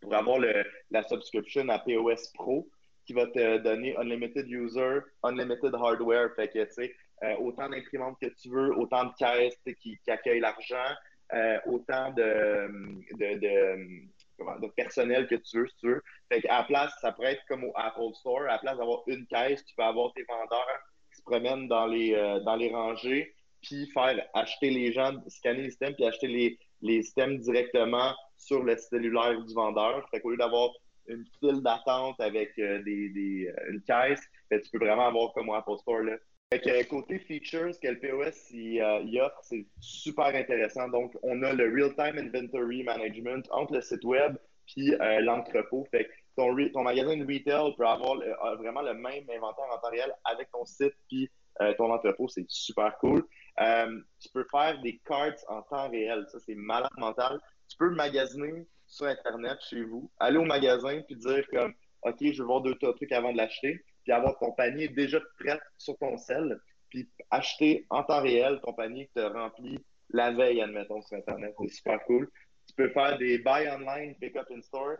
pour avoir le, la subscription à POS Pro qui va te donner unlimited user, unlimited hardware. Fait que, tu euh, autant d'imprimantes que tu veux, autant de caisses qui, accueillent l'argent, euh, autant de, de, de, personnel que tu veux, si tu veux. Fait qu'à la place, ça pourrait être comme au Apple Store. À la place d'avoir une caisse, tu peux avoir tes vendeurs qui se promènent dans les, euh, dans les rangées, puis faire acheter les gens, scanner les systèmes, puis acheter les, les systèmes directement sur le cellulaire du vendeur. Fait qu'au lieu d'avoir une file d'attente avec euh, des, des, euh, une caisse, ben, tu peux vraiment avoir comme Apple Store. Là. Fait côté features que le POS il, euh, offre, c'est super intéressant. Donc, on a le Real-Time Inventory Management entre le site web puis l'entrepôt. Fait ton, ton magasin de retail peut avoir vraiment le même inventaire en temps réel avec ton site puis ton entrepôt. C'est super cool. tu peux faire des cards en temps réel. Ça, c'est malade mental. Tu peux magasiner sur Internet chez vous, aller au magasin puis dire comme OK, je veux voir deux trucs avant de l'acheter, puis avoir ton panier déjà prêt sur ton sel, puis acheter en temps réel ton panier que tu as rempli la veille, admettons, sur Internet. C'est super cool. Tu peux faire des buy online, pick up in store,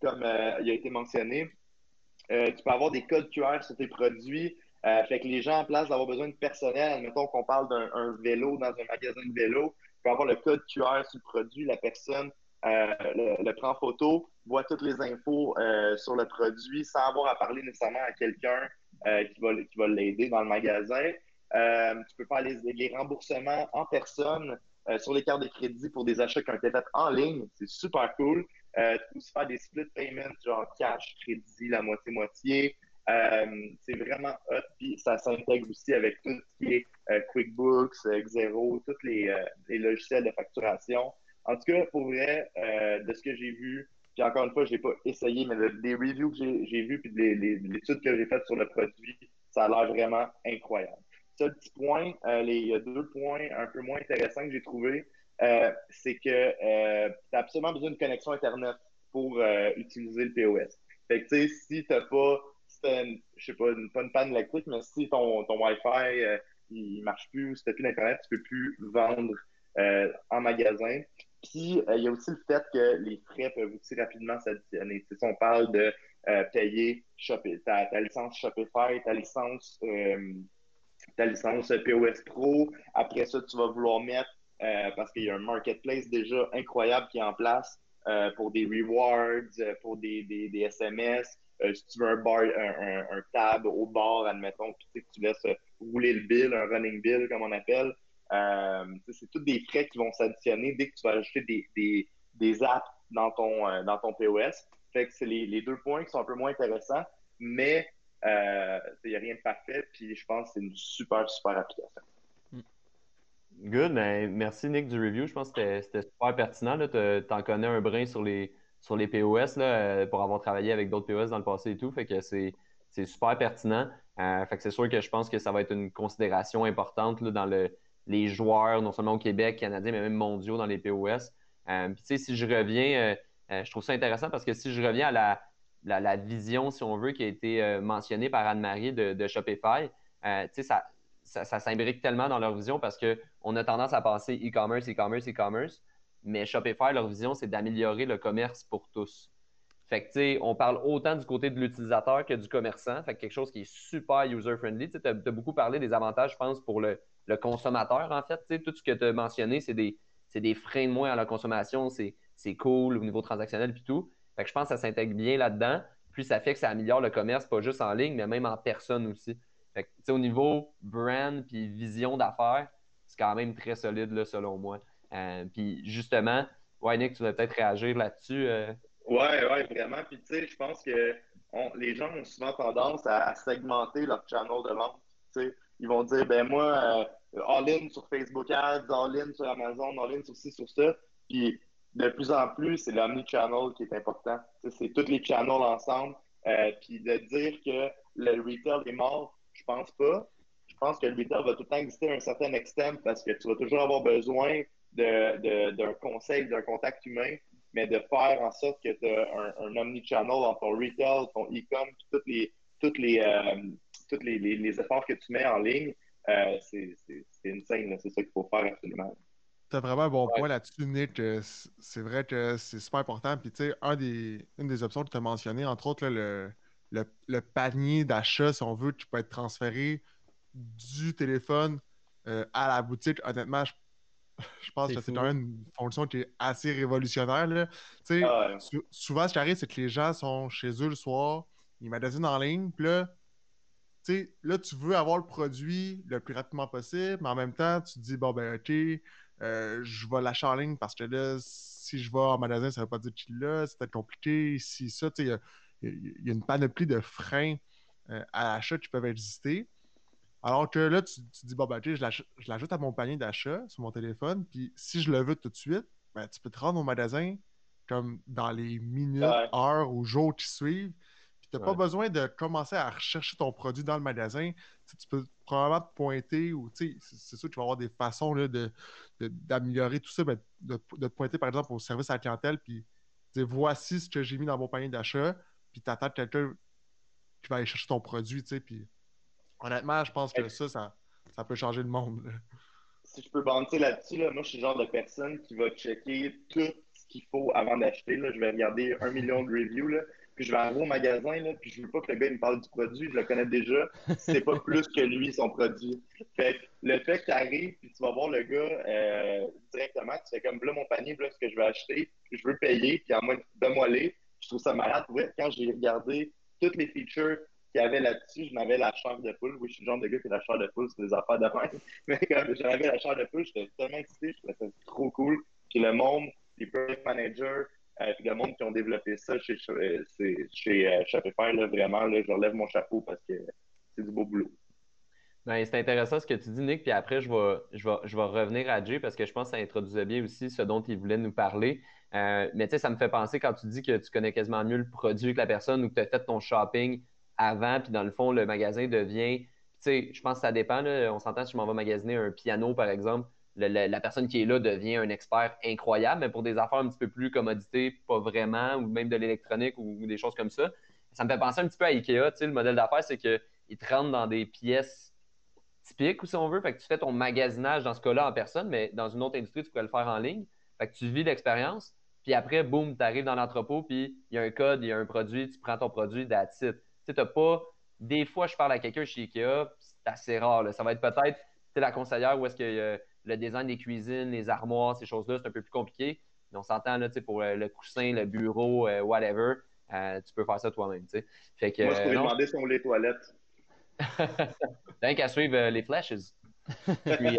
comme euh, il a été mentionné. Euh, tu peux avoir des codes QR sur tes produits. Euh, fait que les gens, en place d'avoir besoin de personnel, admettons qu'on parle d'un vélo dans un magasin de vélo, tu peux avoir le code QR sur le produit, la personne euh, le, prend photo, voit toutes les infos euh, sur le produit sans avoir à parler nécessairement à quelqu'un euh, qui va, qui va l'aider dans le magasin. tu peux faire les, remboursements en personne sur les cartes de crédit pour des achats qui ont été faits en ligne. C'est super cool. tu peux aussi faire des split payments, genre cash, crédit, la moitié-moitié. c'est vraiment hot. Puis ça s'intègre aussi avec tout ce qui est QuickBooks, Xero, tous les, logiciels de facturation. En tout cas, pour vrai, euh, de ce que j'ai vu, puis encore une fois, je n'ai pas essayé, mais les reviews que j'ai vues, puis les, études que j'ai faites sur le produit, ça a l'air vraiment incroyable. Seul petit point, euh, les, il y a deux points un peu moins intéressants que j'ai trouvés, euh, c'est que tu as absolument besoin d'une connexion Internet pour utiliser le POS. Fait que, tu sais, si tu pas, je sais pas, une, pas une panne électrique, mais si ton, ton Wi-Fi il marche plus, si tu plus d'Internet, tu peux plus vendre en magasin. Puis, il y a aussi le fait que les frais peuvent aussi rapidement s'additionner. Si on parle de payer ta, ta, licence Shopify, ta licence, ta licence POS Pro, après ça, tu vas vouloir mettre, parce qu'il y a un marketplace déjà incroyable qui est en place, euh, pour des rewards, euh, pour des, des, des SMS. Euh, si tu veux un, bar, un, un, tab au bar, admettons, puis tu laisses rouler le bill, un running bill, comme on appelle. C'est tous des frais qui vont s'additionner dès que tu vas ajouter des, des, des apps dans ton, dans ton POS. Fait que c'est les, les, deux points qui sont un peu moins intéressants, mais il n'y a rien de parfait, puis je pense que c'est une super, super application. Good, ben, merci Nick du review. Je pense que c'était super pertinent. Tu en connais un brin sur les, sur les POS là, euh, pour avoir travaillé avec d'autres POS dans le passé et tout. Fait que c'est super pertinent. Euh, fait que c'est sûr que je pense que ça va être une considération importante là, dans le, les joueurs, non seulement au Québec, Canadien, mais même mondiaux dans les POS. Euh, puis tu sais, si je reviens, je trouve ça intéressant parce que si je reviens à la, la, vision, si on veut, qui a été mentionnée par Anne-Marie de, de Shopify, tu sais, ça, ça, s'imbrique tellement dans leur vision parce qu'on a tendance à passer e-commerce, e-commerce, e-commerce, mais Shopify, leur vision, c'est d'améliorer le commerce pour tous. Fait que, on parle autant du côté de l'utilisateur que du commerçant. Fait que quelque chose qui est super user-friendly. Tu as, beaucoup parlé des avantages, je pense, pour le, consommateur, en fait. Tout ce que tu as mentionné, c'est des, des freins de moins à la consommation. C'est cool au niveau transactionnel puis tout. Fait que je pense que ça s'intègre bien là-dedans. Puis ça fait que ça améliore le commerce, pas juste en ligne, mais même en personne aussi. Fait que, au niveau brand puis vision d'affaires, c'est quand même très solide, là, selon moi. Euh, puis justement, ouais, Nick, tu vas peut-être réagir là-dessus. Euh... Ouais, ouais, vraiment. Puis tu sais, je pense que les gens ont souvent tendance à, segmenter leur channel de vente. Ils vont dire, ben moi, euh, all-in sur Facebook Ads, all-in sur Amazon, all-in sur ci, sur ça. Puis de plus en plus, c'est l'omni-channel qui est important. C'est tous les channels ensemble. Euh, puis de dire que le retail est mort, je pense pas. Je pense que le retail va tout le temps exister à un certain extent parce que tu vas toujours avoir besoin d'un conseil, d'un contact humain, mais de faire en sorte que tu as un, omni-channel dans ton retail, ton e-com, tous les, toutes les, euh, toutes les, les, efforts que tu mets en ligne, euh, c'est insane. C'est ça qu'il faut faire absolument. Tu as vraiment un bon point là-dessus, Nick. Euh, c'est vrai que c'est super important. Puis, tu sais, un des, une des options que tu as mentionné, entre autres, le, le, panier d'achat, si on veut, qui peut être transféré du téléphone euh, à la boutique. Honnêtement, je, pense que c'est une fonction qui est assez révolutionnaire. Là. Ah souvent, ce qui arrive, c'est que les gens sont chez eux le soir, ils magasinent en ligne, puis là, là, tu veux avoir le produit le plus rapidement possible, mais en même temps, tu te dis, bon, ben, OK, euh, je vais l'acheter en ligne parce que là, si je vais en magasin, ça ne veut pas dire qu'il là, c'est peut-être compliqué. Si ça, tu sais, il y a une panoplie de freins euh, à l'achat qui peuvent exister. Alors que là, tu, dis, bon, ben, je l'ajoute à mon panier d'achat sur mon téléphone, puis si je le veux tout de suite, ben, tu peux te rendre au magasin comme dans les minutes, heures ou jours qui suivent. Tu n'as pas besoin de commencer à rechercher ton produit dans le magasin. tu peux probablement te pointer ou c'est sûr que tu vas avoir des façons d'améliorer tout ça, ben, de, de, te pointer par exemple au service à la clientèle, puis dire voici ce que j'ai mis dans mon panier d'achat puis t'attends quelqu'un qui va aller chercher ton produit, tu puis honnêtement, je pense que ça, ça, peut changer le monde. Si je peux banter là-dessus, là, moi, je suis le genre de personne qui va checker tout ce qu'il faut avant d'acheter. Je vais regarder un million de reviews, là, je vais arriver au magasin, là, puis je veux pas que le gars me parle du produit, je le connais déjà. C'est pas plus que lui, son produit. Fait le fait que tu arrives, puis tu vas voir le gars euh, directement, tu fais comme, là, mon panier, là, ce que je vais acheter, je veux payer, puis à moins de moi je trouve ça malade. quand j'ai regardé toutes les features qu'il y avait là-dessus, je n'avais la chair de poule. Oui, je suis le genre de gars qui a la chair de poule c'est des affaires de même. Mais quand j'avais la chair de poule, j'étais tellement excité, je trouvais ça trop cool. Puis le monde, les project managers, euh, puis le monde qui ont développé ça chez, chez, euh, là, vraiment, là, je leur lève mon chapeau parce que c'est du beau boulot. Ben, c'est intéressant ce que tu dis, Nick. Puis après, je vais, je, je revenir à Jay parce que je pense que ça introduisait bien aussi ce dont il voulait nous parler. Euh, mais tu sais, ça me fait penser quand tu dis que tu connais quasiment mieux le produit que la personne ou que tu as fait ton shopping avant, puis dans le fond, le magasin devient. Tu sais, je pense que ça dépend. On s'entend si je m'en vais magasiner un piano, par exemple. La personne qui est là devient un expert incroyable, mais pour des affaires un petit peu plus commodité, pas vraiment, ou même de l'électronique ou, des choses comme ça. Ça me fait penser un petit peu à Ikea. Tu sais, le modèle d'affaires, c'est qu'ils te rentrent dans des pièces typique, ou si on veut. Fait que tu fais ton magasinage dans ce cas-là en personne, mais dans une autre industrie, tu pourrais le faire en ligne. Fait que tu vis l'expérience. Puis après, boum, tu arrives dans l'entrepôt, puis il y a un code, il y a un produit, tu prends ton produit, that's it. Tu sais, pas. Des fois, je parle à quelqu'un chez Ikea, c'est assez rare. Ça va être peut-être la conseillère où est-ce que le design des cuisines, les armoires, ces choses-là, c'est un peu plus compliqué. Mais on s'entend là, pour le, coussin, le bureau, euh, whatever. Euh, tu peux faire ça toi-même. Fait que, Moi, je pourrais demander sur les toilettes. Rien qu'à suivre euh, les flashes. Puis,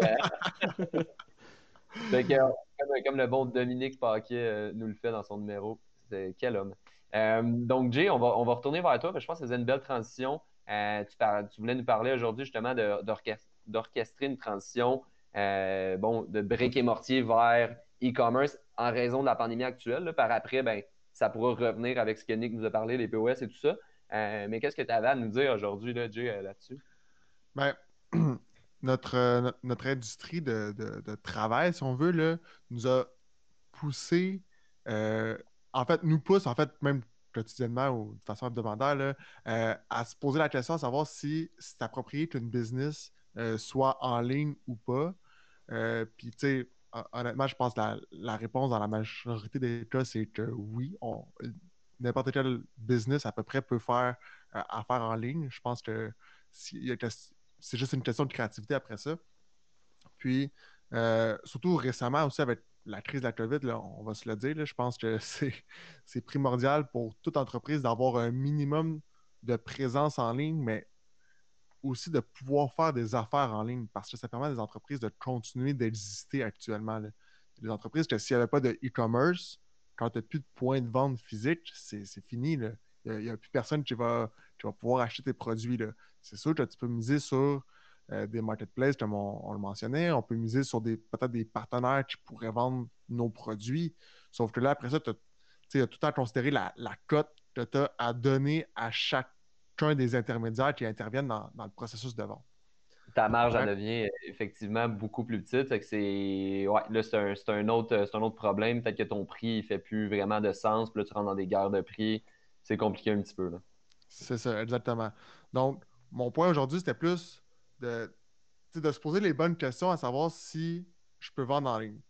fait que, comme, le bon Dominique Paquet nous le fait dans son numéro. C'est quel homme. donc, Jay, on va, on va retourner vers toi. je pense que c'est une belle transition. Tu, tu, voulais nous parler aujourd'hui justement d'orchestrer une transition euh, bon, de briques et mortier vers e-commerce en raison de la pandémie actuelle. Par après, ben, ça pourra revenir avec ce que Nick nous a parlé, les POS et tout ça. Euh, mais qu'est-ce que tu avais à nous dire aujourd'hui, là, Jay, euh, là-dessus? Ben, notre, notre, industrie de, travail, si on veut, là, nous a poussé, en fait, nous pousse, en fait, même quotidiennement ou de façon hebdomadaire, à se poser la question à savoir si c'est approprié qu'une business soit en ligne ou pas. Euh, puis, tu sais, honnêtement, je pense que la, réponse dans la majorité des cas, c'est que oui, n'importe quel business à peu près peut faire euh, affaire en ligne. Je pense que c'est juste une question de créativité après ça. Puis, euh, surtout récemment aussi avec la crise de la COVID, on va se le dire, je pense que c'est primordial pour toute entreprise d'avoir un minimum de présence en ligne, mais aussi de pouvoir faire des affaires en ligne parce que ça permet à des entreprises de continuer d'exister actuellement. Les entreprises que s'il n'y avait pas de e-commerce, quand tu n'as plus de points de vente physique, c'est fini. Il n'y a, plus personne qui va, va pouvoir acheter tes produits. C'est sûr que tu peux miser sur euh, des marketplaces, comme on, le mentionnait. On peut miser sur peut-être des partenaires qui pourraient vendre nos produits. Sauf que là, après ça, tu as, tout à considérer la, la cote que tu as à donner à chaque qu'un des intermédiaires qui interviennent dans, le processus de vente. Ta marge en devient effectivement beaucoup plus petite. c'est ouais, là, c'est un, autre, un autre problème. Peut-être que ton prix ne fait plus vraiment de sens. Puis là, tu rentres dans des guerres de prix. C'est compliqué un petit peu. C'est ça, exactement. Donc, mon point aujourd'hui, c'était plus de, de se poser les bonnes questions à savoir si je peux vendre en ligne.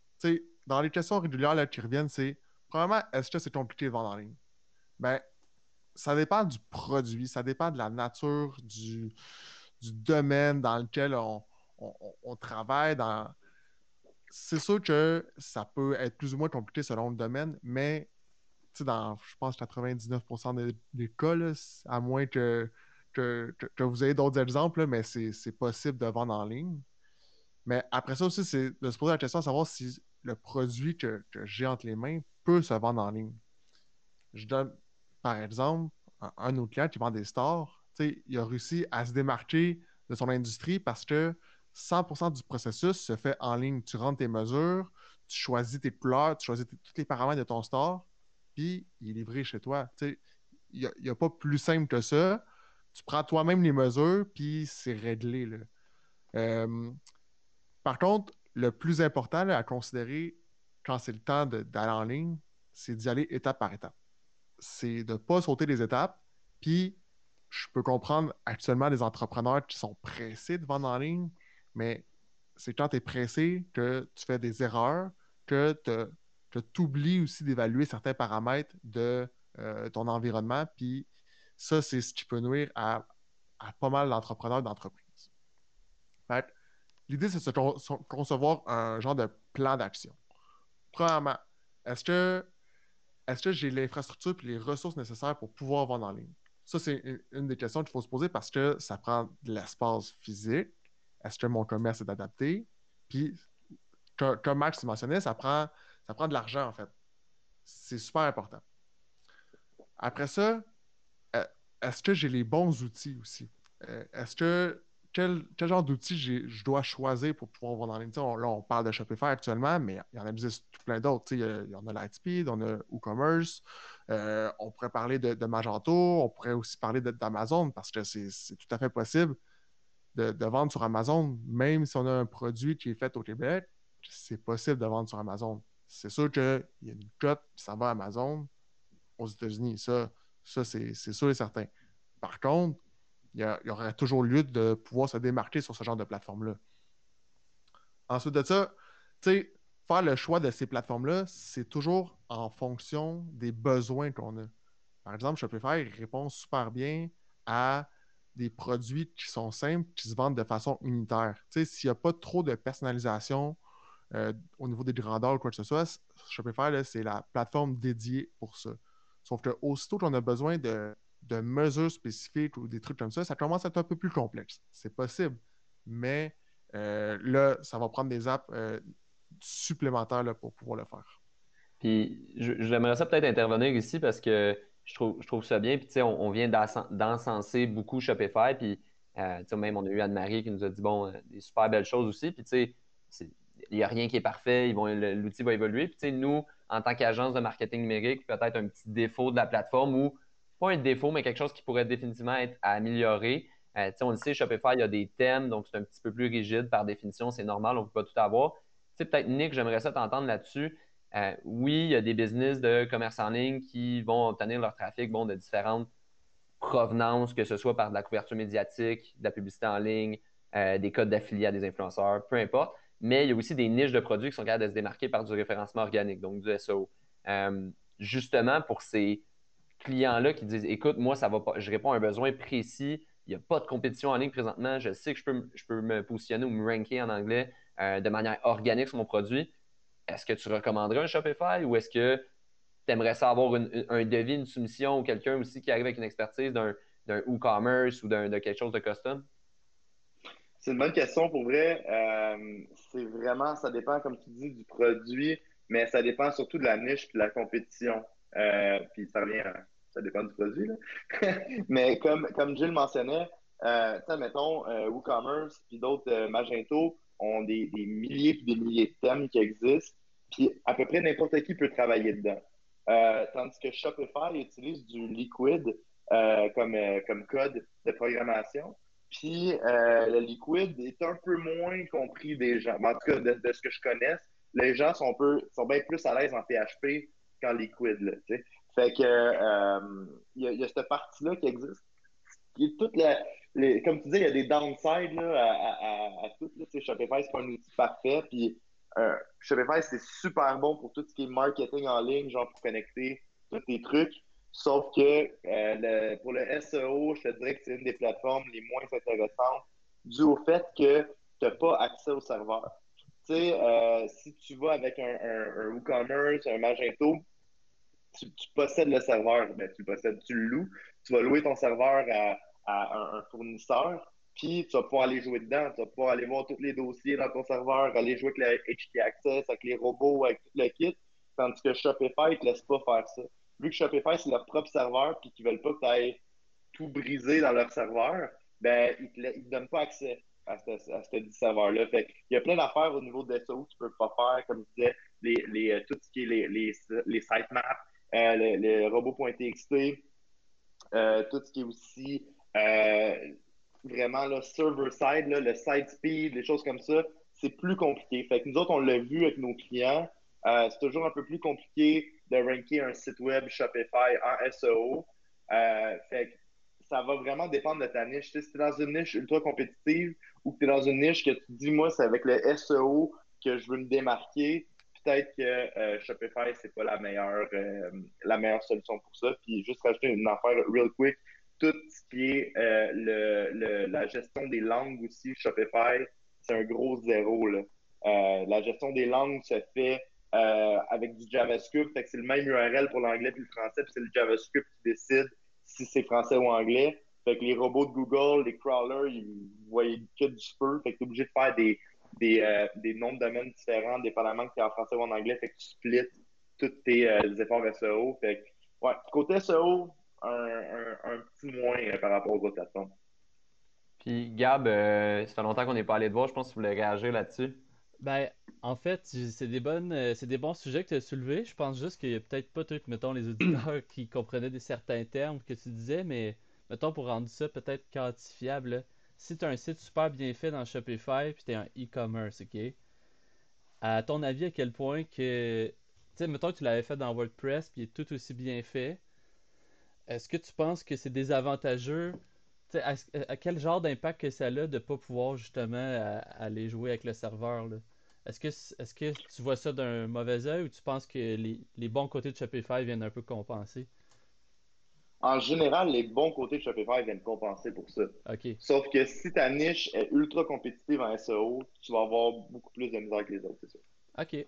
dans les questions régulières là, qui reviennent, c'est premièrement, est-ce que c'est compliqué de vendre en ligne? Ben, ça dépend du produit, ça dépend de la nature du, domaine dans lequel on, travaille. C'est sûr que ça peut être plus ou moins compliqué selon le domaine, mais dans, je pense, 99% des, cas, à moins que, que, vous ayez d'autres exemples, mais c'est possible de vendre en ligne. Mais après ça aussi, c'est de se poser la question de savoir si le produit que, que j'ai entre les mains peut se vendre en ligne. Je donne, par exemple, un, de nos clients qui vend des stores, il a réussi à se démarquer de son industrie parce que 100% du processus se fait en ligne. Tu rentres tes mesures, tu choisis tes couleurs, tu choisis tous les paramètres de ton store, puis il est livré chez toi. Il n'y a, pas plus simple que ça. Tu prends toi-même les mesures, puis c'est réglé. Euh, par contre, le plus important à considérer quand c'est le temps d'aller en ligne, c'est d'y aller étape par étape c'est de ne pas sauter les étapes. Puis, je peux comprendre actuellement des entrepreneurs qui sont pressés de vendre en ligne, mais c'est quand tu es pressé que tu fais des erreurs, que tu oublies aussi d'évaluer certains paramètres de euh, ton environnement. Puis, ça, c'est ce qui peut nuire à, pas mal d'entrepreneurs d'entreprise. L'idée, c'est de concevoir un genre de plan d'action. Premièrement, est-ce que est-ce que j'ai l'infrastructure et les ressources nécessaires pour pouvoir vendre en ligne? Ça, c'est une, des questions qu'il faut se poser parce que ça prend de l'espace physique. Est-ce que mon commerce est adapté? Puis, comme Max mentionnait, ça prend, ça prend de l'argent, en fait. C'est super important. Après ça, euh, est-ce que j'ai les bons outils aussi? Euh, est-ce que quel, genre d'outils je dois choisir pour pouvoir vendre en ligne? là, on parle de Shopify actuellement, mais il y en existe plein d'autres. Il y, en a Lightspeed, on a WooCommerce, euh, on pourrait parler de, Magento, on pourrait aussi parler d'Amazon parce que c'est tout à fait possible de, vendre sur Amazon, même si on a un produit qui est fait au Québec, c'est possible de vendre sur Amazon. C'est sûr qu'il y a une cote qui s'en va à Amazon aux États-Unis. Ça, ça c'est sûr et certain. Par contre, il y, aurait toujours lieu de pouvoir se démarquer sur ce genre de plateforme-là. Ensuite de ça, faire le choix de ces plateformes-là, c'est toujours en fonction des besoins qu'on a. Par exemple, Shopify répond super bien à des produits qui sont simples, qui se vendent de façon unitaire. S'il n'y a pas trop de personnalisation euh, au niveau des grandeurs ou quoi que ce soit, Shopify, c'est la plateforme dédiée pour ça. Sauf que aussitôt qu'on a besoin de, mesures spécifiques ou des trucs comme ça, ça commence à être un peu plus complexe. C'est possible. Mais euh, là, ça va prendre des apps euh, supplémentaires pour pouvoir le faire. Puis j'aimerais ça peut-être intervenir ici parce que je trouve, je trouve ça bien. Puis, tu sais, on, vient d'encenser beaucoup Shopify. Puis, euh, tu sais, même, on a eu Anne-Marie qui nous a dit, bon, des super belles choses aussi. Puis, tu sais, il n'y a rien qui est parfait. L'outil va évoluer. Puis, tu sais, nous, en tant qu'agence de marketing numérique, peut-être un petit défaut de la plateforme ou pas un défaut, mais quelque chose qui pourrait définitivement être amélioré. Euh, on le sait, Shopify, il y a des thèmes, donc c'est un petit peu plus rigide par définition, c'est normal, on ne peut pas tout avoir. Peut-être Nick, j'aimerais ça t'entendre là-dessus. Euh, oui, il y a des business de commerce en ligne qui vont obtenir leur trafic bon, de différentes provenances, que ce soit par de la couverture médiatique, de la publicité en ligne, euh, des codes d'affiliés à des influenceurs, peu importe mais il y a aussi des niches de produits qui sont capables de se démarquer par du référencement organique, donc du SEO. Justement, pour ces clients-là qui disent Écoute, moi, ça va pas, je réponds à un besoin précis, il n'y a pas de compétition en ligne présentement, je sais que je peux, je peux me positionner ou me ranker en anglais euh, de manière organique sur mon produit. Est-ce que tu recommanderais un Shopify ou est-ce que tu aimerais ça avoir un devis, une soumission ou quelqu'un aussi qui arrive avec une expertise d'un e-commerce ou de quelque chose de custom? C'est une bonne question pour vrai. Euh, c'est vraiment, ça dépend, comme tu dis, du produit, mais ça dépend surtout de la niche et de la compétition. Euh, puis ça revient, ça dépend du produit. mais comme, comme Jill mentionnait, euh, mettons, euh, WooCommerce puis d'autres Magento ont des, milliers et des milliers de thèmes qui existent, puis à peu près n'importe qui peut travailler dedans. tandis que Shopify utilise du Liquid comme, comme code de programmation. Puis euh, le liquide est un peu moins compris des gens. en tout cas, de, ce que je connaisse, les gens sont, peu, sont bien plus à l'aise en PHP qu'en liquide. Là, fait que euh, il y, a cette partie-là qui existe. Qui toute les, comme tu dis, il y a des downsides là, à, à, tout. Shopify, c'est pas un outil parfait. Puis euh, Shopify, c'est super bon pour tout ce qui est marketing en ligne, genre pour connecter tous tes trucs. Sauf que euh, pour le SEO, je te dirais que c'est une des plateformes les moins intéressantes dû au fait que tu n'as pas accès au serveur. Tu sais, euh, si tu vas avec un, un, WooCommerce, un Magento, tu, possèdes le serveur, ben, tu le possèdes, tu le loues, tu vas louer ton serveur à, un, fournisseur, puis tu vas pouvoir aller jouer dedans, tu vas pouvoir aller voir tous les dossiers dans ton serveur, aller jouer avec le HT Access, avec les robots, avec tout le kit, tandis que Shopify ne te laisse pas faire ça vu que Shopify, c'est leur propre serveur puis qu'ils veulent pas que tu ailles tout briser dans leur serveur, ben, ils ne te, donnent pas accès à ce, à ce serveur-là. Fait il y a plein d'affaires au niveau de SEO que tu peux pas faire, comme je disais, les, les, euh, tout ce qui est les, les, les sitemaps, euh, les, robots.txt, euh, tout ce qui est aussi euh, vraiment le server-side, le side speed, les choses comme ça, c'est plus compliqué. Fait que nous autres, on l'a vu avec nos clients, c'est toujours un peu plus compliqué de ranker un site web Shopify en SEO. Euh, fait ça va vraiment dépendre de ta niche. si tu es dans une niche ultra compétitive ou que tu es dans une niche que tu dis, moi, c'est avec le SEO que je veux me démarquer, peut-être que euh, Shopify, c'est pas la meilleure, euh, la meilleure solution pour ça. Puis juste rajouter une affaire real quick, tout ce qui est le, la gestion des langues aussi, Shopify, c'est un gros zéro. Là. la gestion des langues se fait euh, avec du JavaScript. c'est le même URL pour l'anglais puis le français, puis c'est le JavaScript qui décide si c'est français ou anglais. Fait que les robots de Google, les crawlers, ils voient que du feu. Fait que tu es obligé de faire des, des, euh, des noms de domaines différents, dépendamment que tu es en français ou en anglais. Fait que tu splits tous tes euh, efforts SEO. Fait que, ouais, côté SEO, un, un, petit moins par rapport aux autres plateformes. Puis Gab, ça fait longtemps qu'on n'est pas allé te voir. Je pense que tu voulais réagir là-dessus. Ben, en fait, c'est des bonnes, euh, c'est des bons sujets que tu as soulevés. Je pense juste qu'il y a peut-être pas tout, mettons, les auditeurs qui comprenaient des certains termes que tu disais, mais mettons, pour rendre ça peut-être quantifiable, si tu as un site super bien fait dans Shopify puis tu es un e-commerce, ok? À ton avis, à quel point que. Tu sais, mettons que tu l'avais fait dans WordPress puis il est tout aussi bien fait, est-ce que tu penses que c'est désavantageux? À, quel genre d'impact que ça a de ne pas pouvoir justement aller jouer avec le serveur? Est-ce que, tu vois ça d'un mauvais œil ou tu penses que les, bons côtés de Shopify viennent un peu compenser? En général, les bons côtés de Shopify viennent compenser pour ça. Sauf que si ta niche est ultra compétitive en SEO, tu vas avoir beaucoup plus de misère que les autres, c'est ça. OK.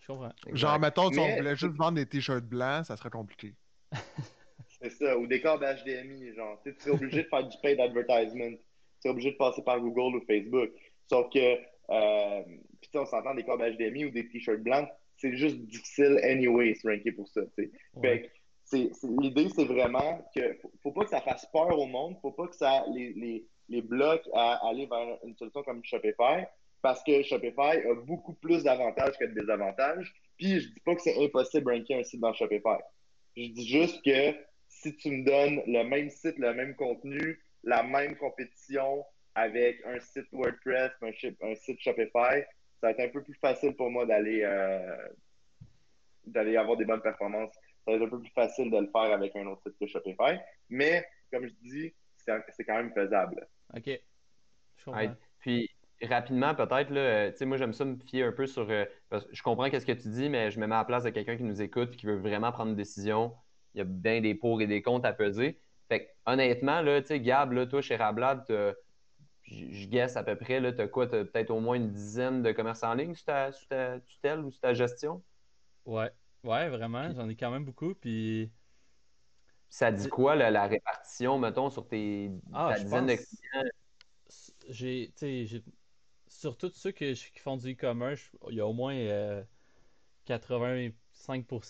Je comprends. Genre, mettons, si on voulait juste vendre des t-shirts blancs, ça serait compliqué. c'est ça. Ou des câbles HDMI, genre. Tu serais obligé de faire du paid advertisement. Tu serais obligé de passer par Google ou Facebook. Sauf que euh, puis on s'entend des câbles HDMI ou des t-shirts blancs, c'est juste difficile anyway se ranker pour ça. Fait l'idée, c'est vraiment que faut, pas que ça fasse peur au monde, faut pas que ça les, les, les bloque à aller vers une solution comme Shopify, parce que Shopify a beaucoup plus d'avantages que de désavantages. Puis je dis pas que c'est impossible de ranker un site dans Shopify. Je dis juste que si tu me donnes le même site, le même contenu, la même compétition, avec un site WordPress, un, un, site Shopify, ça va être un peu plus facile pour moi d'aller euh, d'aller avoir des bonnes performances. Ça va être un peu plus facile de le faire avec un autre site que Shopify. Mais, comme je dis, c'est quand même faisable. OK. puis, rapidement, peut-être, là, tu sais, moi, j'aime ça me fier un peu sur. Euh, je comprends qu'est-ce que tu dis, mais je me mets à la place de quelqu'un qui nous écoute et qui veut vraiment prendre une décision. Il y a bien des pour et des contre à peser. Fait que, honnêtement, là, tu sais, Gab, là, toi, chez Rablab, tu je guesse à peu près, tu as quoi? Tu as peut-être au moins une dizaine de commerces en ligne sous ta, tutelle ou sous ta gestion? Ouais, ouais, vraiment. J'en ai quand même beaucoup. Puis. Ça dit quoi, la répartition, mettons, sur tes ah, ta dizaine de clients? J'ai, j'ai... Sur tous ceux qui font du e-commerce, il y a au moins 85%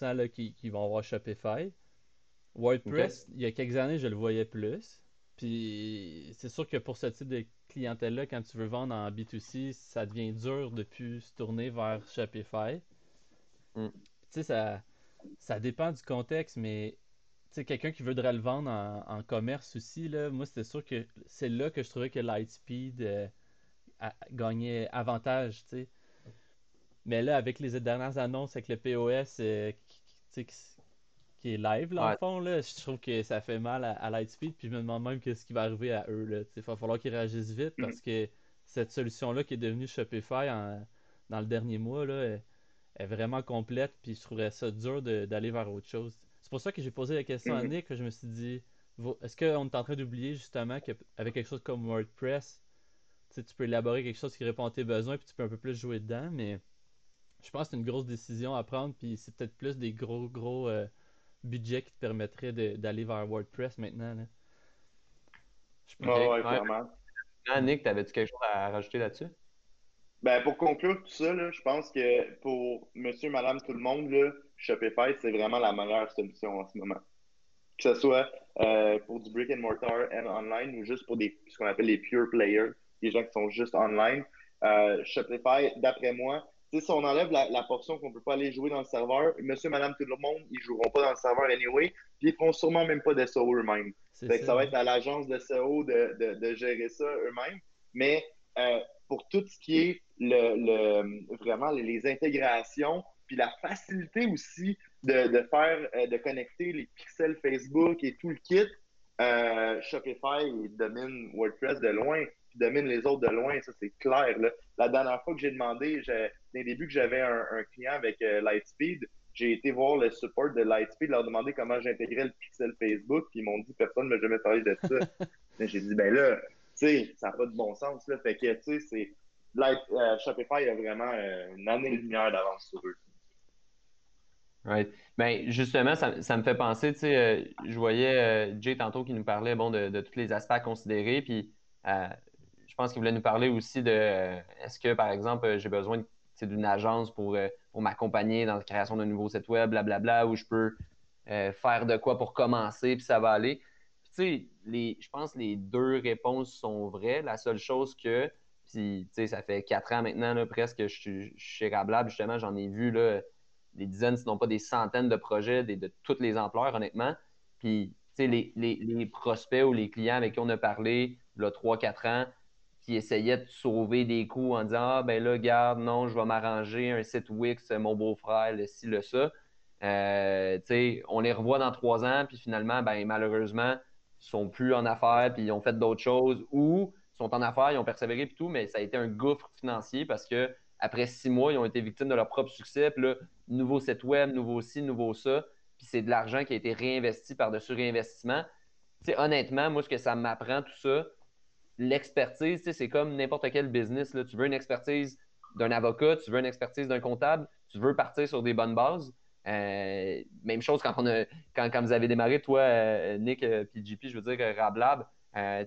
euh, là, qui, qui, vont avoir Shopify. WordPress, il y a quelques années, je le voyais plus. Puis c'est sûr que pour ce type de clientèle-là, quand tu veux vendre en B2C, ça devient dur de plus se tourner vers Shopify. Mm. Sais, ça, ça dépend du contexte, mais quelqu'un qui voudrait le vendre en, commerce aussi, là, moi, c'était sûr que c'est là que je trouvais que Lightspeed euh, gagnait avantage, tu sais. Mais là, avec les dernières annonces avec le POS, euh, qui est live, là, en fond, là, je trouve que ça fait mal à, Lightspeed, puis je me demande même qu'est-ce qui va arriver à eux. Il va falloir qu'ils réagissent vite mm. parce que cette solution-là qui est devenue Shopify dans le dernier mois là, est, vraiment complète, puis je trouverais ça dur d'aller vers autre chose. C'est pour ça que j'ai posé la question à mm-hmm. Nick, je me suis dit, est-ce qu'on est en train d'oublier justement qu'avec quelque chose comme WordPress, tu peux élaborer quelque chose qui répond à tes besoins, puis tu peux un peu plus jouer dedans, mais je pense que c'est une grosse décision à prendre, puis c'est peut-être plus des gros, gros. Euh, budget qui te permettrait d'aller vers WordPress maintenant. Là. Je ouais, clairement. Nick, t'avais-tu quelque chose à rajouter là-dessus? Ben, pour conclure tout ça, là, je pense que pour monsieur, madame, tout le monde, là, Shopify, c'est vraiment la meilleure solution en ce moment. Que ce soit euh, pour du brick and mortar and online ou juste pour des, ce qu'on appelle les pure players, des gens qui sont juste online. Euh, Shopify, d'après moi, si on enlève la, portion qu'on ne peut pas aller jouer dans le serveur, monsieur, madame, tout le monde, ils ne joueront pas dans le serveur anyway, puis ils ne feront sûrement même pas de SEO eux-mêmes. Ça. va être à l'agence de SEO de, gérer ça eux-mêmes. Mais euh, pour tout ce qui est le, vraiment les, intégrations, puis la facilité aussi de, faire, euh, de connecter les pixels Facebook et tout le kit, euh, Shopify domine WordPress de loin domine les autres de loin, ça c'est clair. La dernière fois que j'ai demandé, dès le début que j'avais un, client avec euh, Lightspeed, j'ai été voir le support de Lightspeed, leur demander comment j'intégrais le pixel Facebook, puis ils m'ont dit personne ne m'a jamais parlé de ça. j'ai dit ben là, sais, ça n'a pas de bon sens. Là. Fait que tu sais, c'est. Euh, Shopify a vraiment euh, une année-lumière d'avance sur eux. Right. Ben, justement, ça, ça, me fait penser, tu sais, je voyais Jay tantôt qui nous parlait bon, de, de tous les aspects à considérer, puis je pense qu'il voulait nous parler aussi de euh, est-ce que, par exemple, j'ai besoin d'une agence pour, euh, pour m'accompagner dans la création d'un nouveau site web, blablabla, où je peux euh, faire de quoi pour commencer, puis ça va aller. tu sais, je pense que les deux réponses sont vraies. La seule chose que, puis, ça fait quatre ans maintenant, là, presque, que je suis chez Rablab, justement, j'en ai vu là, des dizaines, sinon pas des centaines de projets de toutes les ampleurs, honnêtement. Puis, les, les, les, prospects ou les clients avec qui on a parlé, là, trois, quatre ans, qui essayaient de sauver des coups en disant Ah, ben là, garde, non, je vais m'arranger un site Wix, mon beau-frère, le ci, le ça. Euh, on les revoit dans trois ans, puis finalement, ben, malheureusement, sont plus en affaires puis ils ont fait d'autres choses ou sont en affaires, ils ont persévéré et tout, mais ça a été un gouffre financier parce que après six mois, ils ont été victimes de leur propre succès. Puis là, nouveau site web, nouveau ci, nouveau ça. Puis c'est de l'argent qui a été réinvesti par-dessus réinvestissement. honnêtement, moi, ce que ça m'apprend, tout ça, l'expertise, c'est comme n'importe quel business. Là. Tu veux une expertise d'un avocat, tu veux une expertise d'un comptable, tu veux partir sur des bonnes bases. Euh, même chose quand, on a, quand, quand, vous avez démarré, toi, euh, Nick, euh, JP, je veux dire, Rablab,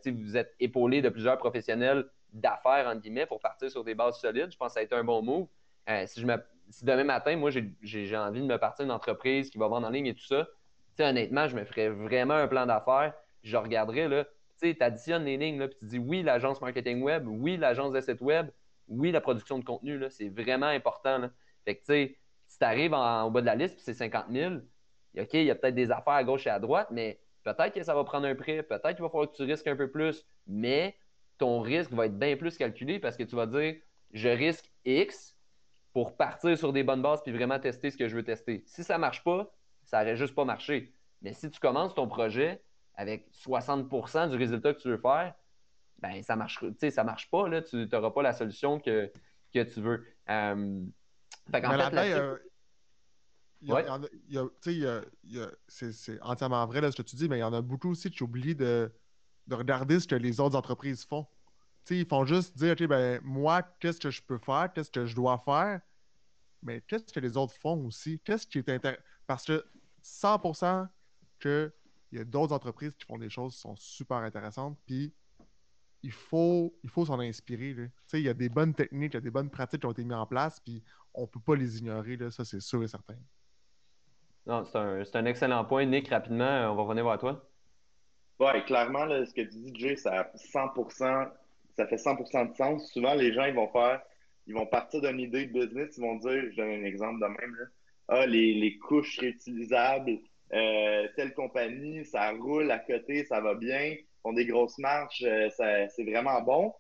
vous êtes épaulé de plusieurs professionnels d'affaires, entre guillemets, pour partir sur des bases solides. Je pense que ça a été un bon move. si, je me, si demain matin, moi, j'ai envie de me partir d'une entreprise qui va vendre en ligne et tout ça, honnêtement, je me ferais vraiment un plan d'affaires. Je regarderais, tu additionnes les lignes, là, puis tu dis oui, l'agence marketing web, oui, l'agence site web, oui, la production de contenu, c'est vraiment important. Là. Fait que, tu sais, si tu arrives au bas de la liste, puis c'est 50 000, OK, il y a peut-être des affaires à gauche et à droite, mais peut-être que ça va prendre un prix, peut-être qu'il va falloir que tu risques un peu plus, mais ton risque va être bien plus calculé parce que tu vas dire, je risque X pour partir sur des bonnes bases puis vraiment tester ce que je veux tester. Si ça ne marche pas, ça n'aurait juste pas marché. Mais si tu commences ton projet avec 60% du résultat que tu veux faire, ben ça marche, ça marche pas, là, tu n'auras pas la solution que, que tu veux. Euh, c'est entièrement vrai là, ce que tu dis, mais il y en a beaucoup aussi tu oublies de, de regarder ce que les autres entreprises font. ils font juste dire, OK, ben, moi, qu'est-ce que je peux faire, qu'est-ce que je dois faire, mais qu'est-ce que les autres font aussi? Qu'est-ce qui est intéressant? Parce que 100% qu'il y a d'autres entreprises qui font des choses qui sont super intéressantes, puis il faut, il faut s'en inspirer. Il y a des bonnes techniques, il y a des bonnes pratiques qui ont été mises en place, puis on ne peut pas les ignorer, là, ça c'est sûr et certain. Non, c'est un, un, excellent point. Nick, rapidement, on va revenir vers toi. Oui, clairement, ce que tu dis, Jay, ça, 100%, ça fait 100% de sens. Souvent, les gens, ils vont faire, ils vont partir d'une idée de business, ils vont dire, je donne un exemple de même, là, ah, les, les couches réutilisables, euh, telle compagnie, ça roule à côté, ça va bien, font des grosses marches, euh, c'est vraiment bon.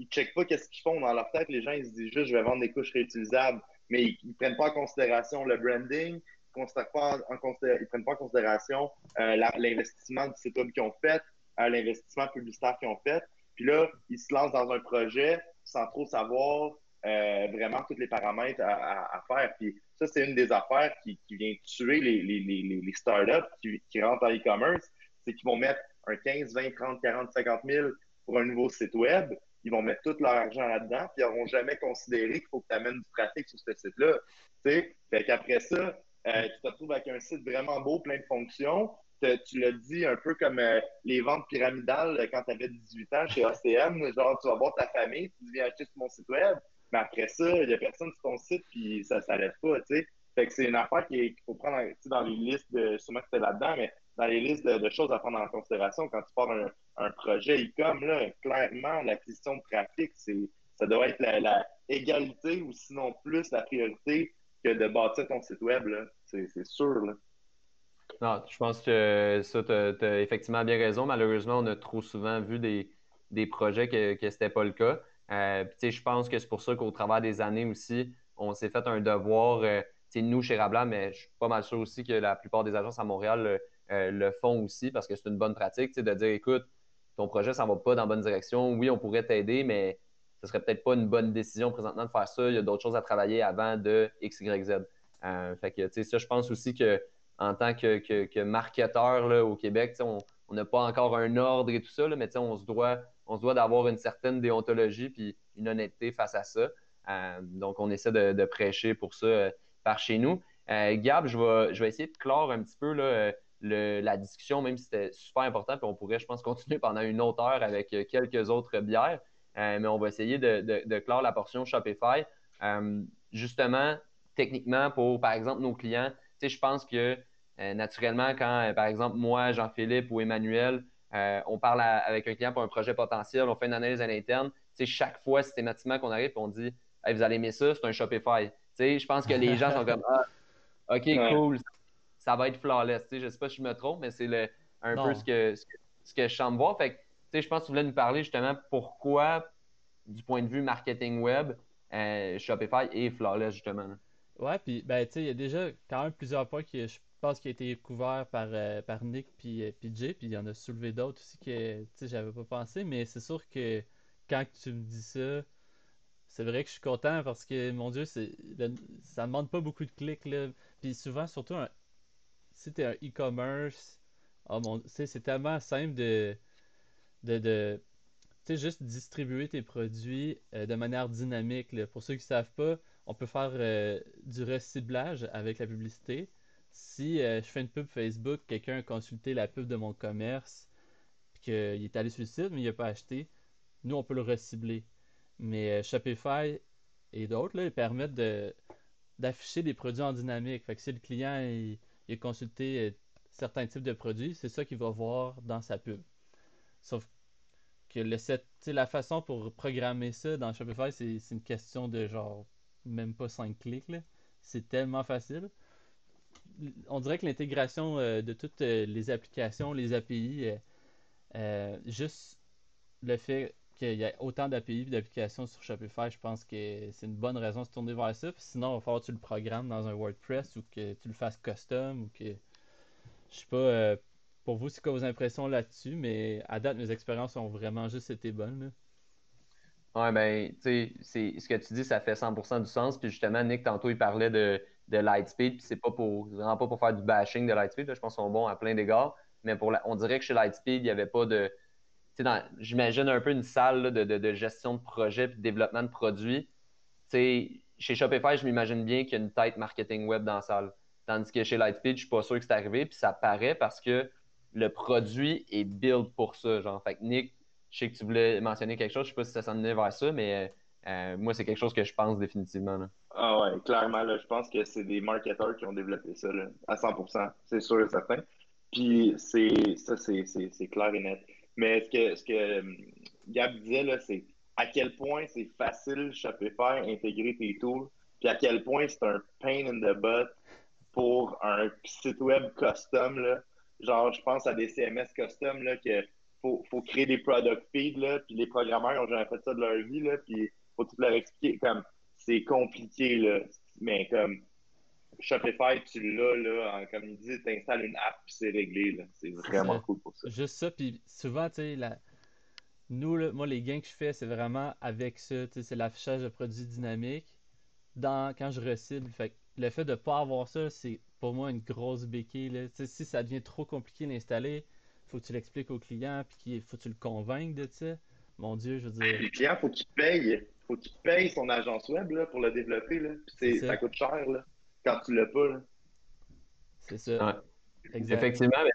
Ils ne checkent pas qu'est-ce qu'ils font dans leur tête. Les gens, ils se disent juste, je vais vendre des couches réutilisables. Mais ils ne prennent pas en considération le branding, ils ne prennent pas en considération euh, l'investissement du site web qu'ils ont fait, euh, l'investissement publicitaire qu'ils ont fait. Puis là, ils se lancent dans un projet sans trop savoir vraiment tous les paramètres à, faire. Puis ça, c'est une des affaires qui, vient tuer les, startups qui, qui rentrent en e-commerce, c'est qu'ils vont mettre un 15, 20, 30, 40, 50 000 pour un nouveau site web, ils vont mettre tout leur argent là-dedans, puis ils n'auront jamais considéré qu'il faut que tu amènes du trafic sur ce site-là. Fait qu'après ça, euh, tu te retrouves avec un site vraiment beau, plein de fonctions. tu l'as dit un peu comme euh, les ventes pyramidales euh, quand tu avais 18 ans chez ACM. Genre, tu vas voir ta famille, tu viens acheter sur mon site web, mais après ça, il n'y a personne sur ton site, puis ça ne s'arrête pas. sais. Fait que c'est une affaire qu'il faut prendre dans les listes de. Sûrement que c'était là-dedans, mais dans les listes de, choses à prendre en considération quand tu pars un, projet e-com, clairement, l'acquisition de trafic, ça doit être la, égalité ou sinon plus la priorité que de bâtir ton site web. C'est, sûr. Là. Non, je pense que ça, tu as, effectivement bien raison. Malheureusement, on a trop souvent vu des, des projets que, que ce n'était pas le cas. Euh, je pense que c'est pour ça qu'au travers des années aussi, on s'est fait un devoir, euh, nous chez Rabla, mais je suis pas mal sûr aussi que la plupart des agences à Montréal euh, le font aussi parce que c'est une bonne pratique de dire écoute, ton projet s'en va pas dans la bonne direction. Oui, on pourrait t'aider, mais ce serait peut-être pas une bonne décision présentement de faire ça. Il y a d'autres choses à travailler avant de X, Y, Z. Euh, fait que, ça, je pense aussi que en tant que, que, marketeur là, au Québec, on n'a pas encore un ordre et tout ça, mais on se doit, on se doit d'avoir une certaine déontologie puis une honnêteté face à ça. Euh, donc, on essaie de, prêcher pour ça par chez nous. Gab, je vais, je vais essayer de clore un petit peu là, la discussion, même si c'était super important, puis on pourrait, je pense, continuer pendant une autre heure avec euh, quelques autres bières. Euh, mais on va essayer de, clore la portion Shopify. Euh, justement, techniquement, pour, par exemple, nos clients, je pense que naturellement, quand, par exemple, moi, Jean-Philippe ou Emmanuel, on parle avec un client pour un projet potentiel, on fait une analyse à l'interne, chaque fois, systématiquement qu'on arrive, on dit Vous allez aimer ça, c'est un Shopify. je pense que les gens sont comme ah, OK, cool, ça va être flawless. Je ne sais pas si je me trompe, mais c'est un peu ce que, ce que, je sens voir. Fait je pense que tu voulais nous parler justement pourquoi, du point de vue marketing web, euh, Shopify est flawless justement. Ouais, puis ben, il y a déjà quand même plusieurs points que je pense qu'il a été couvert par, euh, par Nick puis, euh, puis il y en a soulevé d'autres aussi que tu j'avais pas pensé, mais c'est sûr que quand tu me dis ça, c'est vrai que je suis content parce que, mon Dieu, c'est, le- ça demande pas beaucoup de clics, là. Puis souvent, surtout, un- si t'es un e-commerce, oh tu c'est tellement simple de, de, de juste distribuer tes produits euh, de manière dynamique, là. Pour ceux qui savent pas, on peut faire euh, du reciblage avec la publicité. Si euh, je fais une pub Facebook, quelqu'un a consulté la pub de mon commerce, puis qu'il est allé sur le site, mais il n'a pas acheté, nous, on peut le recibler. Mais euh, Shopify et d'autres, ils permettent de, d'afficher des produits en dynamique. Fait que si le client il, a consulté certains types de produits, c'est ça qu'il va voir dans sa pub. Sauf que le set, la façon pour programmer ça dans Shopify, c'est une question de genre même pas 5 clics. C'est tellement facile. On dirait que l'intégration euh, de toutes euh, les applications, les API, euh, euh, juste le fait qu'il y ait autant d'API et d'applications sur Shopify, je pense que c'est une bonne raison de se tourner vers ça. Sinon, il va falloir que tu le programmes dans un WordPress ou que tu le fasses custom ou que. Je sais pas pour vous, c'est quoi vos impressions là-dessus, mais à date, mes expériences ont vraiment juste été bonnes. là. Ouais, ben, tu sais, ce que tu dis, ça fait 100% du sens. Puis justement, Nick, tantôt, il parlait de, de Lightspeed. Puis c'est pas pour, vraiment pas pour faire du bashing de Lightspeed. Je pense qu'ils sont bons à plein d'égards. Mais pour la- on dirait que chez Lightspeed, il n'y avait pas de. Tu sais, j'imagine un peu une salle de, de- gestion de projet puis de développement de produits. Tu sais, chez Shopify, je m'imagine bien qu'il y a une tête marketing web dans la salle. Tandis que chez Lightspeed, je suis pas sûr que c'est arrivé. Puis ça paraît parce que le produit est build pour ça. Genre, fait que Nick, je sais que tu voulais mentionner quelque chose. Je sais pas si ça s'en vers ça, mais euh, moi, c'est quelque chose que je pense définitivement. Ah ouais, clairement, là, je pense que c'est des marketeurs qui ont développé ça, là, à 100%, c'est sûr et certain. Puis c'est ça, c'est clair et net. Mais ce que, ce que hum, Gab disait, c'est à quel point c'est facile Shopify intégrer tes tools, puis à quel point c'est un pain in the butt pour un site web custom, là. Genre, je pense à des CMS custom, là, que faut, faut créer des product feeds, là, puis les programmeurs ont jamais fait ça de leur vie, là, puis faut tout leur expliquer, comme, c'est compliqué, là, mais comme, Shopify, tu l'as, là, en- comme il dit, tu installes une app, puis c'est réglé, là. C'est vraiment cool pour ça. Juste ça, puis souvent, tu sais, la... nous, là, moi, les gains que je fais, c'est vraiment avec ça, tu sais, c'est l'affichage de produits dynamiques dans... quand je recible. Fait que le fait de pas avoir ça, c'est pour moi une grosse béquille, là. Si ça devient trop compliqué d'installer, faut que tu l'expliques au client, puis qu'il faut que tu le convainques de ça. Mon Dieu, je veux dire, Le client, faut qu'il paye. Faut qu'il paye son agence web, là, pour le développer, là. Puis c'est- C'est ça. ça coûte cher, là, quand tu l'as pas, là. c'est ça. Ouais. Exact. Effectivement, mais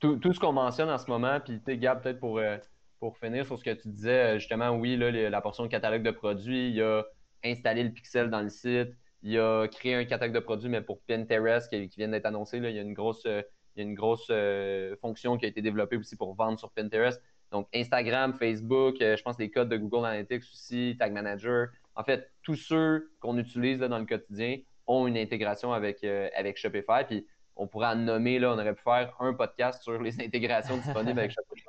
tout, tout ce qu'on mentionne en ce moment, puis Gab, peut-être pour, euh, pour finir sur ce que tu disais, euh, justement, oui, là, les- la portion de catalogue de produits, il y a installé le pixel dans le site, il a créé un catalogue de produits, mais pour Pinterest qui, qui vient d'être annoncé, là, il y a une grosse, euh, il y a une grosse euh, fonction qui a été développée aussi pour vendre sur Pinterest. Donc, Instagram, Facebook, euh, je pense les codes de Google Analytics aussi, Tag Manager. En fait, tous ceux qu'on utilise là, dans le quotidien ont une intégration avec, euh, avec Shopify. Puis, on pourrait en nommer, là, on aurait pu faire un podcast sur les intégrations disponibles avec Shopify.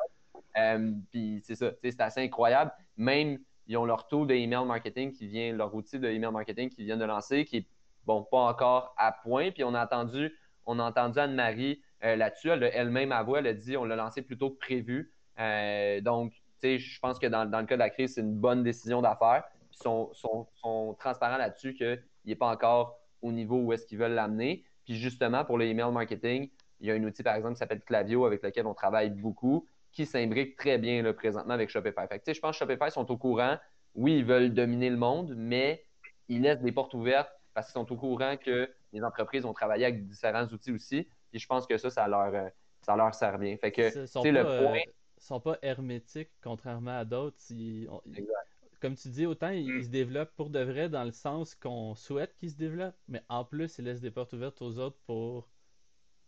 Euh, puis c'est ça, c'est assez incroyable. Même, ils ont leur tool de email marketing qui vient, leur outil de email marketing qui viennent de lancer, qui est, bon, pas encore à point. Puis on a entendu, on a entendu Anne-Marie euh, là-dessus. Elle elle-même avoué, elle a dit, on l'a lancé plus tôt que prévu. Euh, donc, tu sais, je pense que dans, le cas de la crise, c'est une bonne décision d'affaires. Ils sont transparents là-dessus qu'il n'est pas encore au niveau où est-ce qu'ils veulent l'amener. Puis justement, pour le email marketing, il y a un outil, par exemple, qui s'appelle Clavio, avec lequel on travaille beaucoup, qui s'imbrique très bien là, présentement avec Shopify. Fait que, je pense que Shopify sont au courant. Oui, ils veulent dominer le monde, mais ils laissent des portes ouvertes parce qu'ils sont au courant que les entreprises ont travaillé avec différents outils aussi. Puis je pense que ça, ça leur, euh, ça leur sert bien. Fait que, pas, le euh, sont pas hermétiques, contrairement à d'autres. Ils- on- ils- Exact. comme tu dis, autant ils, Mm. ils se développent pour de vrai dans le sens qu'on souhaite qu'ils se développent, mais en plus, ils laissent des portes ouvertes aux autres pour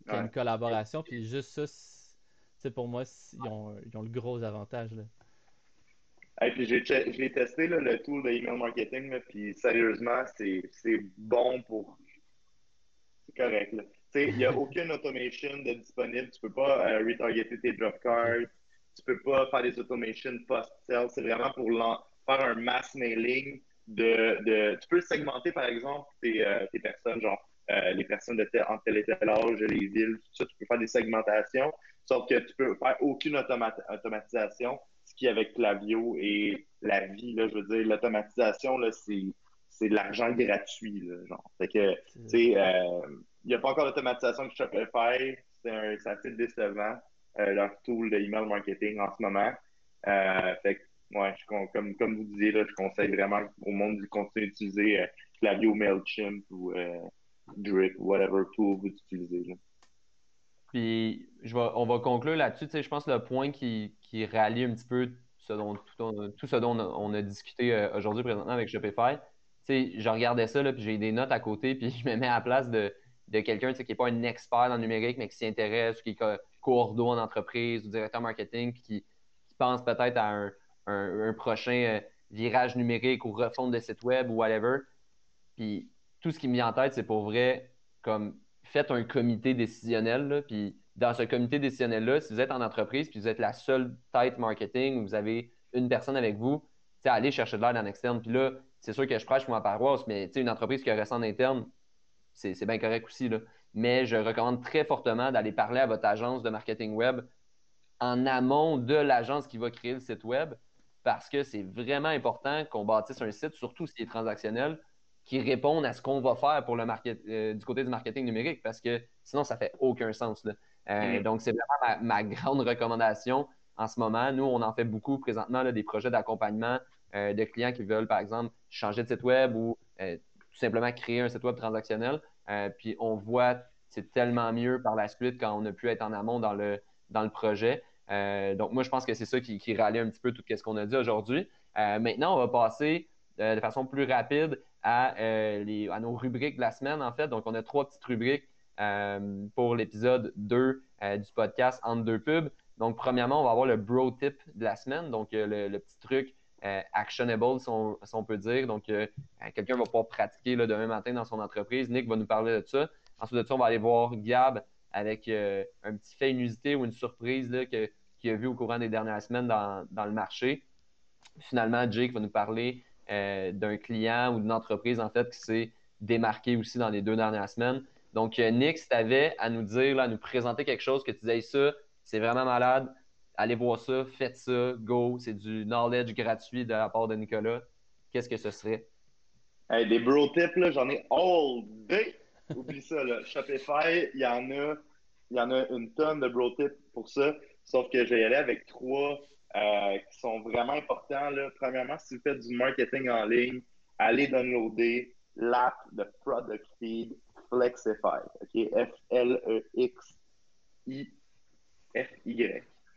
qu'il y ait Ouais. une collaboration. Puis juste ça, c'est- sais, pour moi, ils ont, ils ont le gros avantage. Là. Et puis j'ai che- je l'ai testé, là, le tool de email marketing, là, puis sérieusement, c'est bon pour. C'est correct. il n'y a aucune automation de disponible. Tu peux pas euh, retargeter tes drop cards. Tu peux pas faire des automations post-sell. C'est vraiment pour faire un mass mailing de, de. Tu peux segmenter, par exemple, tes, euh, tes personnes, genre les personnes de tel, en tel et tel âge, les villes, tout ça. Tu peux faire des segmentations, sauf que tu peux faire aucune automatisation, ce qui avec Clavio et la vie, là, je veux dire, l'automatisation, là, c'est c'est de l'argent gratuit. Là, genre. Fait que, tu sais, il n'y a pas encore d'automatisation que Shopify. C'est assez décevant, leur tool de email marketing en ce moment. Euh, fait que, ouais, comme, comme vous disiez, là, je conseille vraiment au monde de continuer d'utiliser euh, Klaviyo, MailChimp ou euh, Drip, whatever tool vous utilisez. Puis, je on va conclure là-dessus. Je pense que le point qui, qui rallie un petit peu tout, ce dont on a, discuté aujourd'hui présentement avec Shopify, je regardais ça, là, puis j'ai des notes à côté, puis je me mets à la place de, de quelqu'un qui n'est pas un expert dans le numérique, mais qui s'y intéresse, qui est coordonné en entreprise ou directeur marketing, puis qui, pense peut-être à un, prochain euh, virage numérique ou refonte de site web ou whatever. Puis tout ce qui me vient en tête, c'est pour vrai, comme faites un comité décisionnel. puis dans ce comité décisionnel-là, si vous êtes en entreprise, puis vous êtes la seule tête marketing, ou vous avez une personne avec vous, allez chercher de l'aide en externe. Puis là, c'est sûr que je prêche pour ma paroisse, mais une entreprise qui a resté en interne, c'est bien correct aussi. Mais je recommande très fortement d'aller parler à votre agence de marketing web en amont de l'agence qui va créer le site web parce que c'est vraiment important qu'on bâtisse un site, surtout s'il est transactionnel, qui réponde à ce qu'on va faire pour le market, euh, du côté du marketing numérique parce que sinon, ça fait aucun sens. Euh, mm. Donc, c'est vraiment ma, grande recommandation en ce moment. Nous, on en fait beaucoup présentement des projets d'accompagnement euh, de clients qui veulent, par exemple, changer de site web ou tout simplement créer un site web transactionnel. puis on voit c'est tellement mieux par la suite quand on a pu être en amont dans le, dans le projet. Donc, moi, je pense que c'est ça qui, qui, rallie un petit peu tout ce qu'on a dit aujourd'hui. Maintenant, on va passer de façon plus rapide à, nos rubriques de la semaine, en fait. Donc, on a trois petites rubriques pour l'épisode 2 du podcast Entre deux pubs. Donc, premièrement, on va avoir le bro tip de la semaine, donc le, petit truc actionable, si on, peut dire. Donc, quelqu'un va pouvoir pratiquer demain matin dans son entreprise. Nick va nous parler de ça. Ensuite de ça, on va aller voir Gab avec un petit fait inusité ou une surprise qu'il a vu au courant des dernières semaines dans, le marché. Finalement, Jake va nous parler euh, d'un client ou d'une entreprise en fait qui s'est démarqué aussi dans les deux dernières semaines. Donc, euh, Nick, si tu avais à nous dire, à nous présenter quelque chose que tu disais ça, c'est vraiment malade, allez voir ça, faites ça, go, c'est du knowledge gratuit de la part de Nicolas, qu'est-ce que ce serait? des bro tips, j'en ai all day. Oublie ça, là. Shopify, il y en a, il y en a une tonne de bro tips pour ça. Sauf que je vais y aller avec trois euh, qui sont vraiment importants. Là. Premièrement, si vous faites du marketing en ligne, allez downloader l'app de Product Feed Flexify. F-L-E-X-I-F-Y,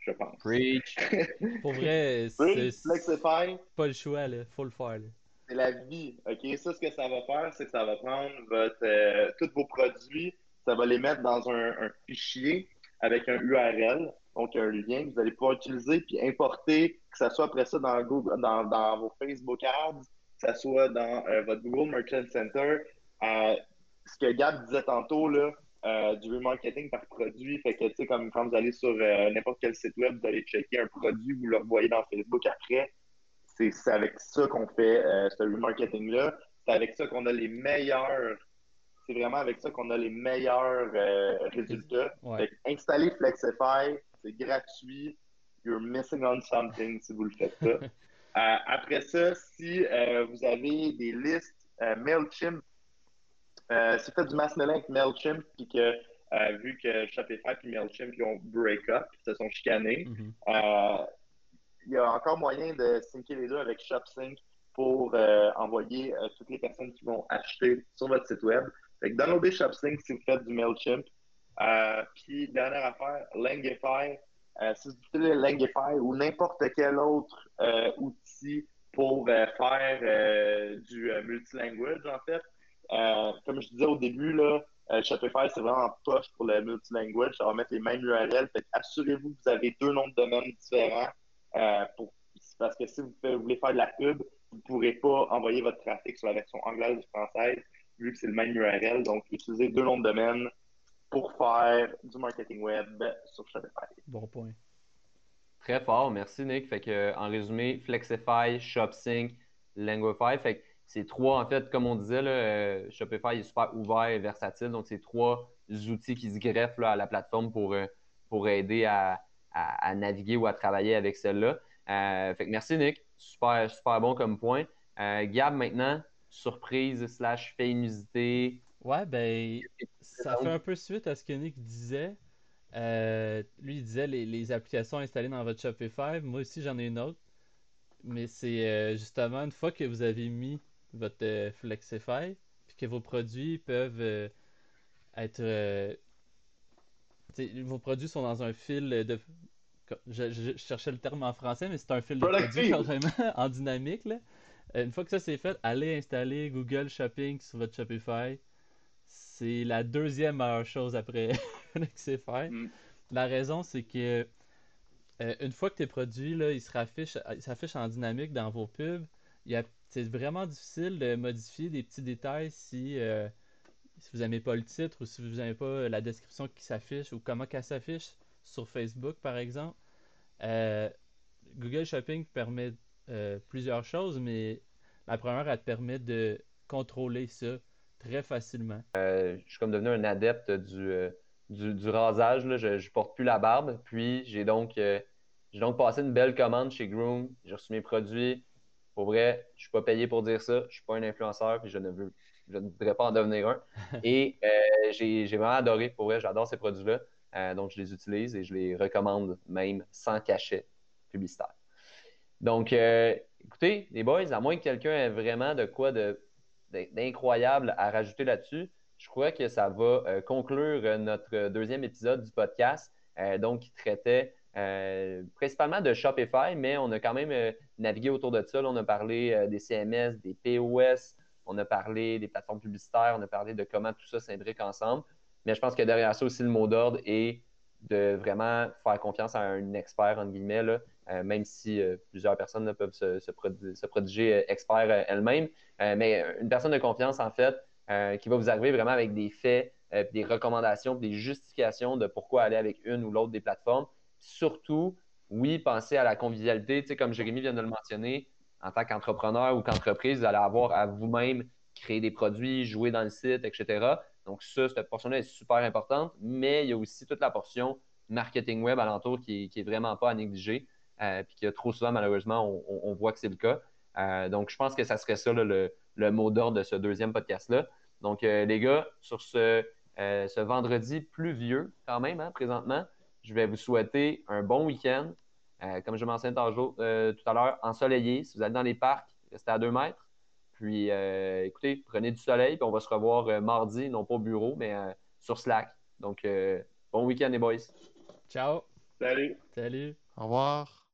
je pense. Preach. Pour vrai, c'est Flexify. Pas le choix, il faut le faire. C'est la vie. OK? Ça, ce que ça va faire, c'est que ça va prendre votre, euh, tous vos produits, ça va les mettre dans un, un fichier avec un URL donc un lien que vous allez pouvoir utiliser puis importer, que ce soit après ça dans, Google, dans, dans vos Facebook Ads, que ce soit dans euh, votre Google Merchant Center. Euh, ce que Gab disait tantôt, là, euh, du remarketing par produit, fait que, tu sais, comme quand vous allez sur n'importe quel site web, vous allez checker un produit, vous le revoyez dans Facebook après. C'est avec ça qu'on fait ce remarketing-là. C'est avec ça qu'on a les meilleurs c'est vraiment avec ça qu'on a les meilleurs résultats. installer Flexify, c'est gratuit. You're missing on something si vous le faites pas. Euh, après ça, si euh, vous avez des listes euh, MailChimp, si vous faites du mass mailing avec MailChimp, puis que vu que Shopify et MailChimp ils ont break up, ils se sont chicanés, mm-hmm. il y a encore moyen de syncer les deux avec ShopSync pour envoyer toutes les personnes qui vont acheter sur votre site web. Fait que downloadez ShopSync si vous faites du MailChimp. Euh, puis, dernière affaire, Langify. Euh, si vous utilisez Langify ou n'importe quel autre euh, outil pour faire du multilanguage, en fait, comme je disais au début, là, Shopify, c'est vraiment poche pour le multilanguage. Ça va mettre les mêmes URL. Assurez-vous que vous avez deux noms de domaine différents. parce que si vous, voulez faire de la pub, vous ne pourrez pas envoyer votre trafic sur la version anglaise ou française, vu que c'est le même URL. Donc, utilisez deux noms de domaine pour faire du marketing web sur Shopify. Bon point. Très fort, merci Nick. Fait que, en résumé, Flexify, ShopSync, Languify. Fait c'est trois, en fait, comme on disait, là, Shopify est super ouvert et versatile. Donc, c'est trois outils qui se greffent à la plateforme pour, pour aider à, à, naviguer ou à travailler avec celle-là. fait que merci, Nick. Super, super bon comme point. Gab, maintenant, surprise slash fait inusité. Ouais, ben, ça fait un peu suite à ce que Nick disait. Euh, lui, il disait les, applications installées dans votre Shopify. Moi aussi, j'en ai une autre. Mais c'est euh, justement une fois que vous avez mis votre euh, Flexify, puis que vos produits peuvent être. vos produits sont dans un fil de. Je, cherchais le terme en français, mais c'est un fil de produits carrément en dynamique. Là. Une fois que ça c'est fait, allez installer Google Shopping sur votre Shopify. C'est la deuxième meilleure chose après Flexify. Mm. La raison, c'est que euh, une fois que tes produits là, ils s'affichent en dynamique dans vos pubs, c'est vraiment difficile de modifier des petits détails si, euh, si vous n'aimez pas le titre ou si vous n'aimez pas la description qui s'affiche ou comment qu'elle s'affiche sur Facebook, par exemple. Euh, Google Shopping permet plusieurs choses, mais la première, elle te permet de contrôler ça très facilement. je suis comme devenu un adepte du du, rasage. Là, je ne porte plus la barbe. Puis j'ai donc, euh, j'ai donc passé une belle commande chez Groom. J'ai reçu mes produits. Pour vrai, je ne suis pas payé pour dire ça. Je ne suis pas un influenceur puis je ne veux je ne voudrais pas en devenir un. Et euh, j'ai, vraiment adoré. Pour vrai, j'adore ces produits-là. Euh, donc, je les utilise et je les recommande même sans cachet publicitaire. Donc, écoutez, les boys, à moins que quelqu'un ait vraiment de quoi de, d'incroyable à rajouter là-dessus, je crois que ça va euh, conclure euh, notre deuxième épisode du podcast, euh, donc qui traitait principalement de Shopify, mais on a quand même navigué autour de ça. on a parlé des CMS, des POS, on a parlé des plateformes publicitaires, on a parlé de comment tout ça s'imbrique ensemble. Mais je pense que derrière ça aussi, le mot d'ordre est de vraiment faire confiance à un expert, entre guillemets, même si plusieurs personnes peuvent se, se, prodiger experts elles-mêmes. mais une personne de confiance, en fait, euh, qui va vous arriver vraiment avec des faits, euh, des recommandations, des justifications de pourquoi aller avec une ou l'autre des plateformes. Surtout, oui, pensez à la convivialité. Tu sais, comme Jérémy vient de le mentionner, en tant qu'entrepreneur ou qu'entreprise, vous allez avoir à vous-même créer des produits, jouer dans le site, etc. Donc, ça, cette portion-là est super importante, mais il y a aussi toute la portion marketing web alentour qui, qui est vraiment pas à négliger. Euh, puis que trop souvent, malheureusement, on, voit que c'est le cas. donc, je pense que ça serait ça le, le mot d'ordre de ce deuxième podcast-là. Donc, euh, les gars, sur ce, euh, ce vendredi pluvieux, quand même, hein, présentement, je vais vous souhaiter un bon week-end. Euh, comme je mentionnais tout à l'heure, ensoleillé. Si vous allez dans les parcs, restez à deux mètres. Puis, écoutez, prenez du soleil, puis on va se revoir mardi, non pas au bureau, mais sur Slack. Donc, bon week-end, les boys. Ciao. Salut. Salut. Au revoir.